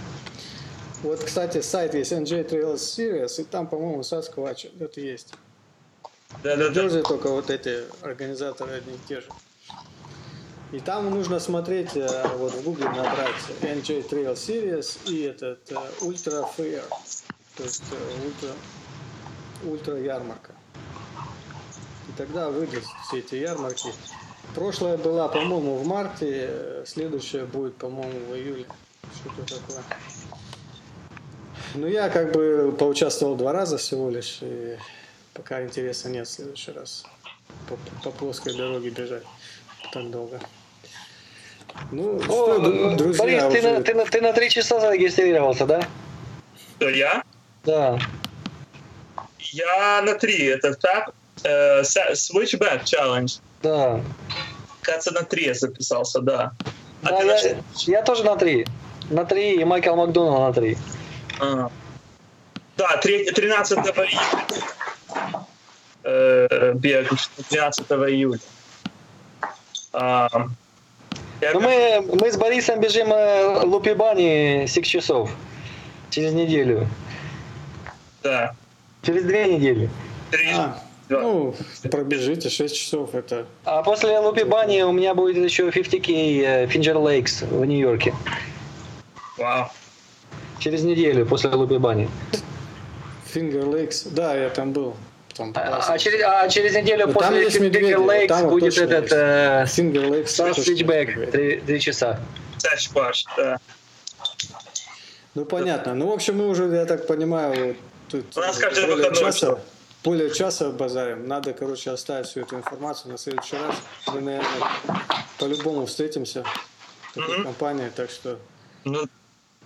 Вот, кстати, сайт есть NJ Trail Series, и там, по-моему, Sasquatch это есть. Да, да, да. только вот эти организаторы одни и те же. И там нужно смотреть, э, вот в Google набрать NJ Trail Series и этот э, Ultra Fair, то есть ультра, э, ультра ярмарка. И тогда выйдут все эти ярмарки. Прошлая была, по-моему, в марте, следующая будет, по-моему, в июле. Что-то такое. Ну, я как бы поучаствовал два раза всего лишь, и пока интереса нет в следующий раз по, по плоской дороге бежать так долго. Ну, О, что, друзья, Борис, уже... ты, на, ты, ты на три часа зарегистрировался, да? Кто, я? Да. Я на три, это так? Uh, switchback challenge. Да. Кажется, на три я записался, да. А да, я, на... я тоже на три. На три, и Майкл Макдоналд на три. А. Да, 3, 13 июля. Э, бег 13 июля. А, ну, мы, мы с Борисом бежим э, Лупибани 6 часов. Через неделю. Да. Через две недели. Три. А. Ну, пробежите 6 часов, это... А после Лупи Бани у меня будет еще 50к Финджер Лейкс в Нью-Йорке. Вау. Через неделю после Лупи Бани. Фингер Лейкс, да, я там был. там а, а, через, а через неделю Ну, после там есть медведи, Finger вот Lakes там вот будет этот э, Finger Lakes Star точно Switchback, есть. три, часа. Саш Паш, да. Ну понятно. Ну, в общем, мы уже, я так понимаю, тут У нас каждый выходной. Более часа базарим. Надо, короче, оставить всю эту информацию на следующий раз. Мы, наверное, по-любому встретимся в такой Мгм. компании, так что Ну,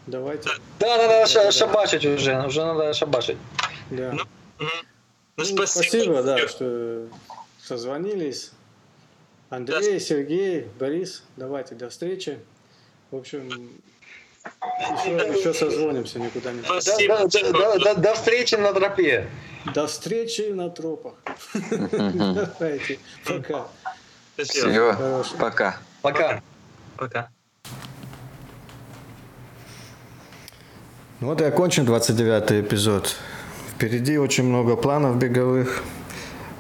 давайте. Да, надо ша- шабашить уже, уже надо шабашить. Да. Ну. Ну, ну спасибо. спасибо, да, что созвонились. Андрей, Сергей, Борис, давайте до встречи. В общем, еще, еще созвонимся, никуда не. До, Спасибо. до- до- до- до встречи на тропе. До встречи на тропах. Давайте, пока. Спасибо. Все, Хорошо. пока. Пока. Пока. Ну вот и окончен 29 эпизод. Впереди очень много планов беговых.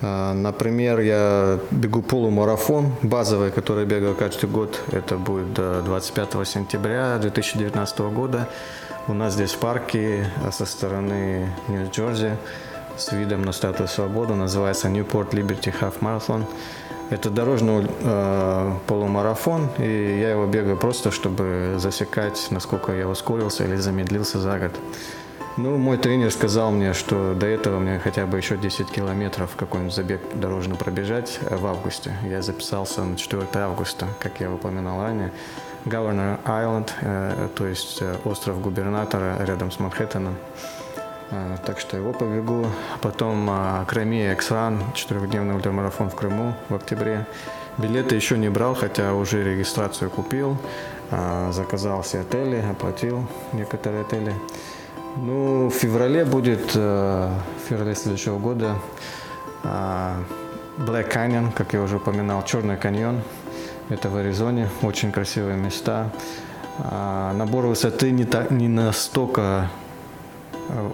А, Например, я бегу полумарафон базовый, который бегаю каждый год. Это будет до 25 сентября 2019 года. У нас здесь в парке а со стороны Нью-Джерси с видом на статую Свободы. Называется Newport Liberty Half Marathon. Это дорожный э, полумарафон, и я его бегаю просто, чтобы засекать, насколько я ускорился или замедлился за год. Ну, мой тренер сказал мне, что до этого мне хотя бы еще 10 километров какой-нибудь забег дорожный пробежать в августе. Я записался на 4 августа, как я упоминал ранее. Governor Island, э, то есть э, остров губернатора рядом с Манхэттеном. Э, Так что его побегу. Потом э, Крайми X-Run, четырехдневный ультрамарафон в Крыму в октябре. Билеты еще не брал, хотя уже регистрацию купил. Заказал все отели, оплатил некоторые отели. Ну, в феврале будет, э, в феврале следующего года, э, Black Canyon, как я уже упоминал, Черный каньон. Это в Аризоне, очень красивые места. А, Набор высоты не, так, не настолько э,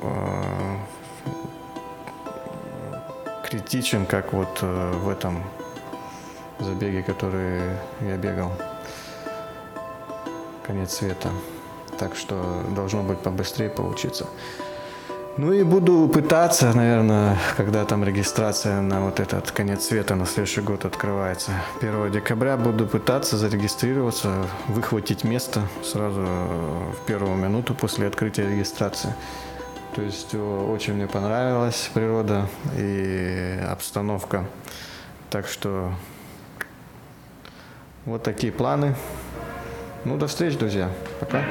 критичен, как вот э, в этом забеге, который я бегал. Конец света. Так что должно быть побыстрее получиться. Ну и буду пытаться, наверное, когда там регистрация на вот этот конец света на следующий год открывается. 1 декабря буду пытаться зарегистрироваться, выхватить место сразу в первую минуту после открытия регистрации. То есть очень мне понравилась природа и обстановка. Так что вот такие планы. Ну, до встречи, друзья. Пока.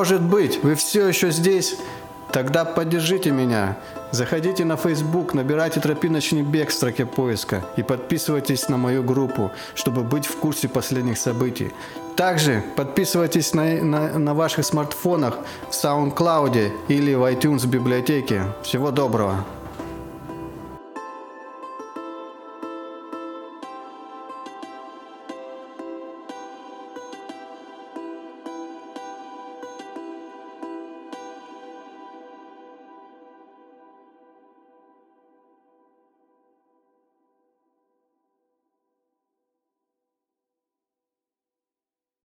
Может быть, вы все еще здесь? Тогда поддержите меня. Заходите на Facebook, набирайте «Тропиночный бег» в строке поиска и подписывайтесь на мою группу, чтобы быть в курсе последних событий. Также подписывайтесь на, на, на ваших смартфонах в SoundCloud или в iTunes библиотеке. Всего доброго!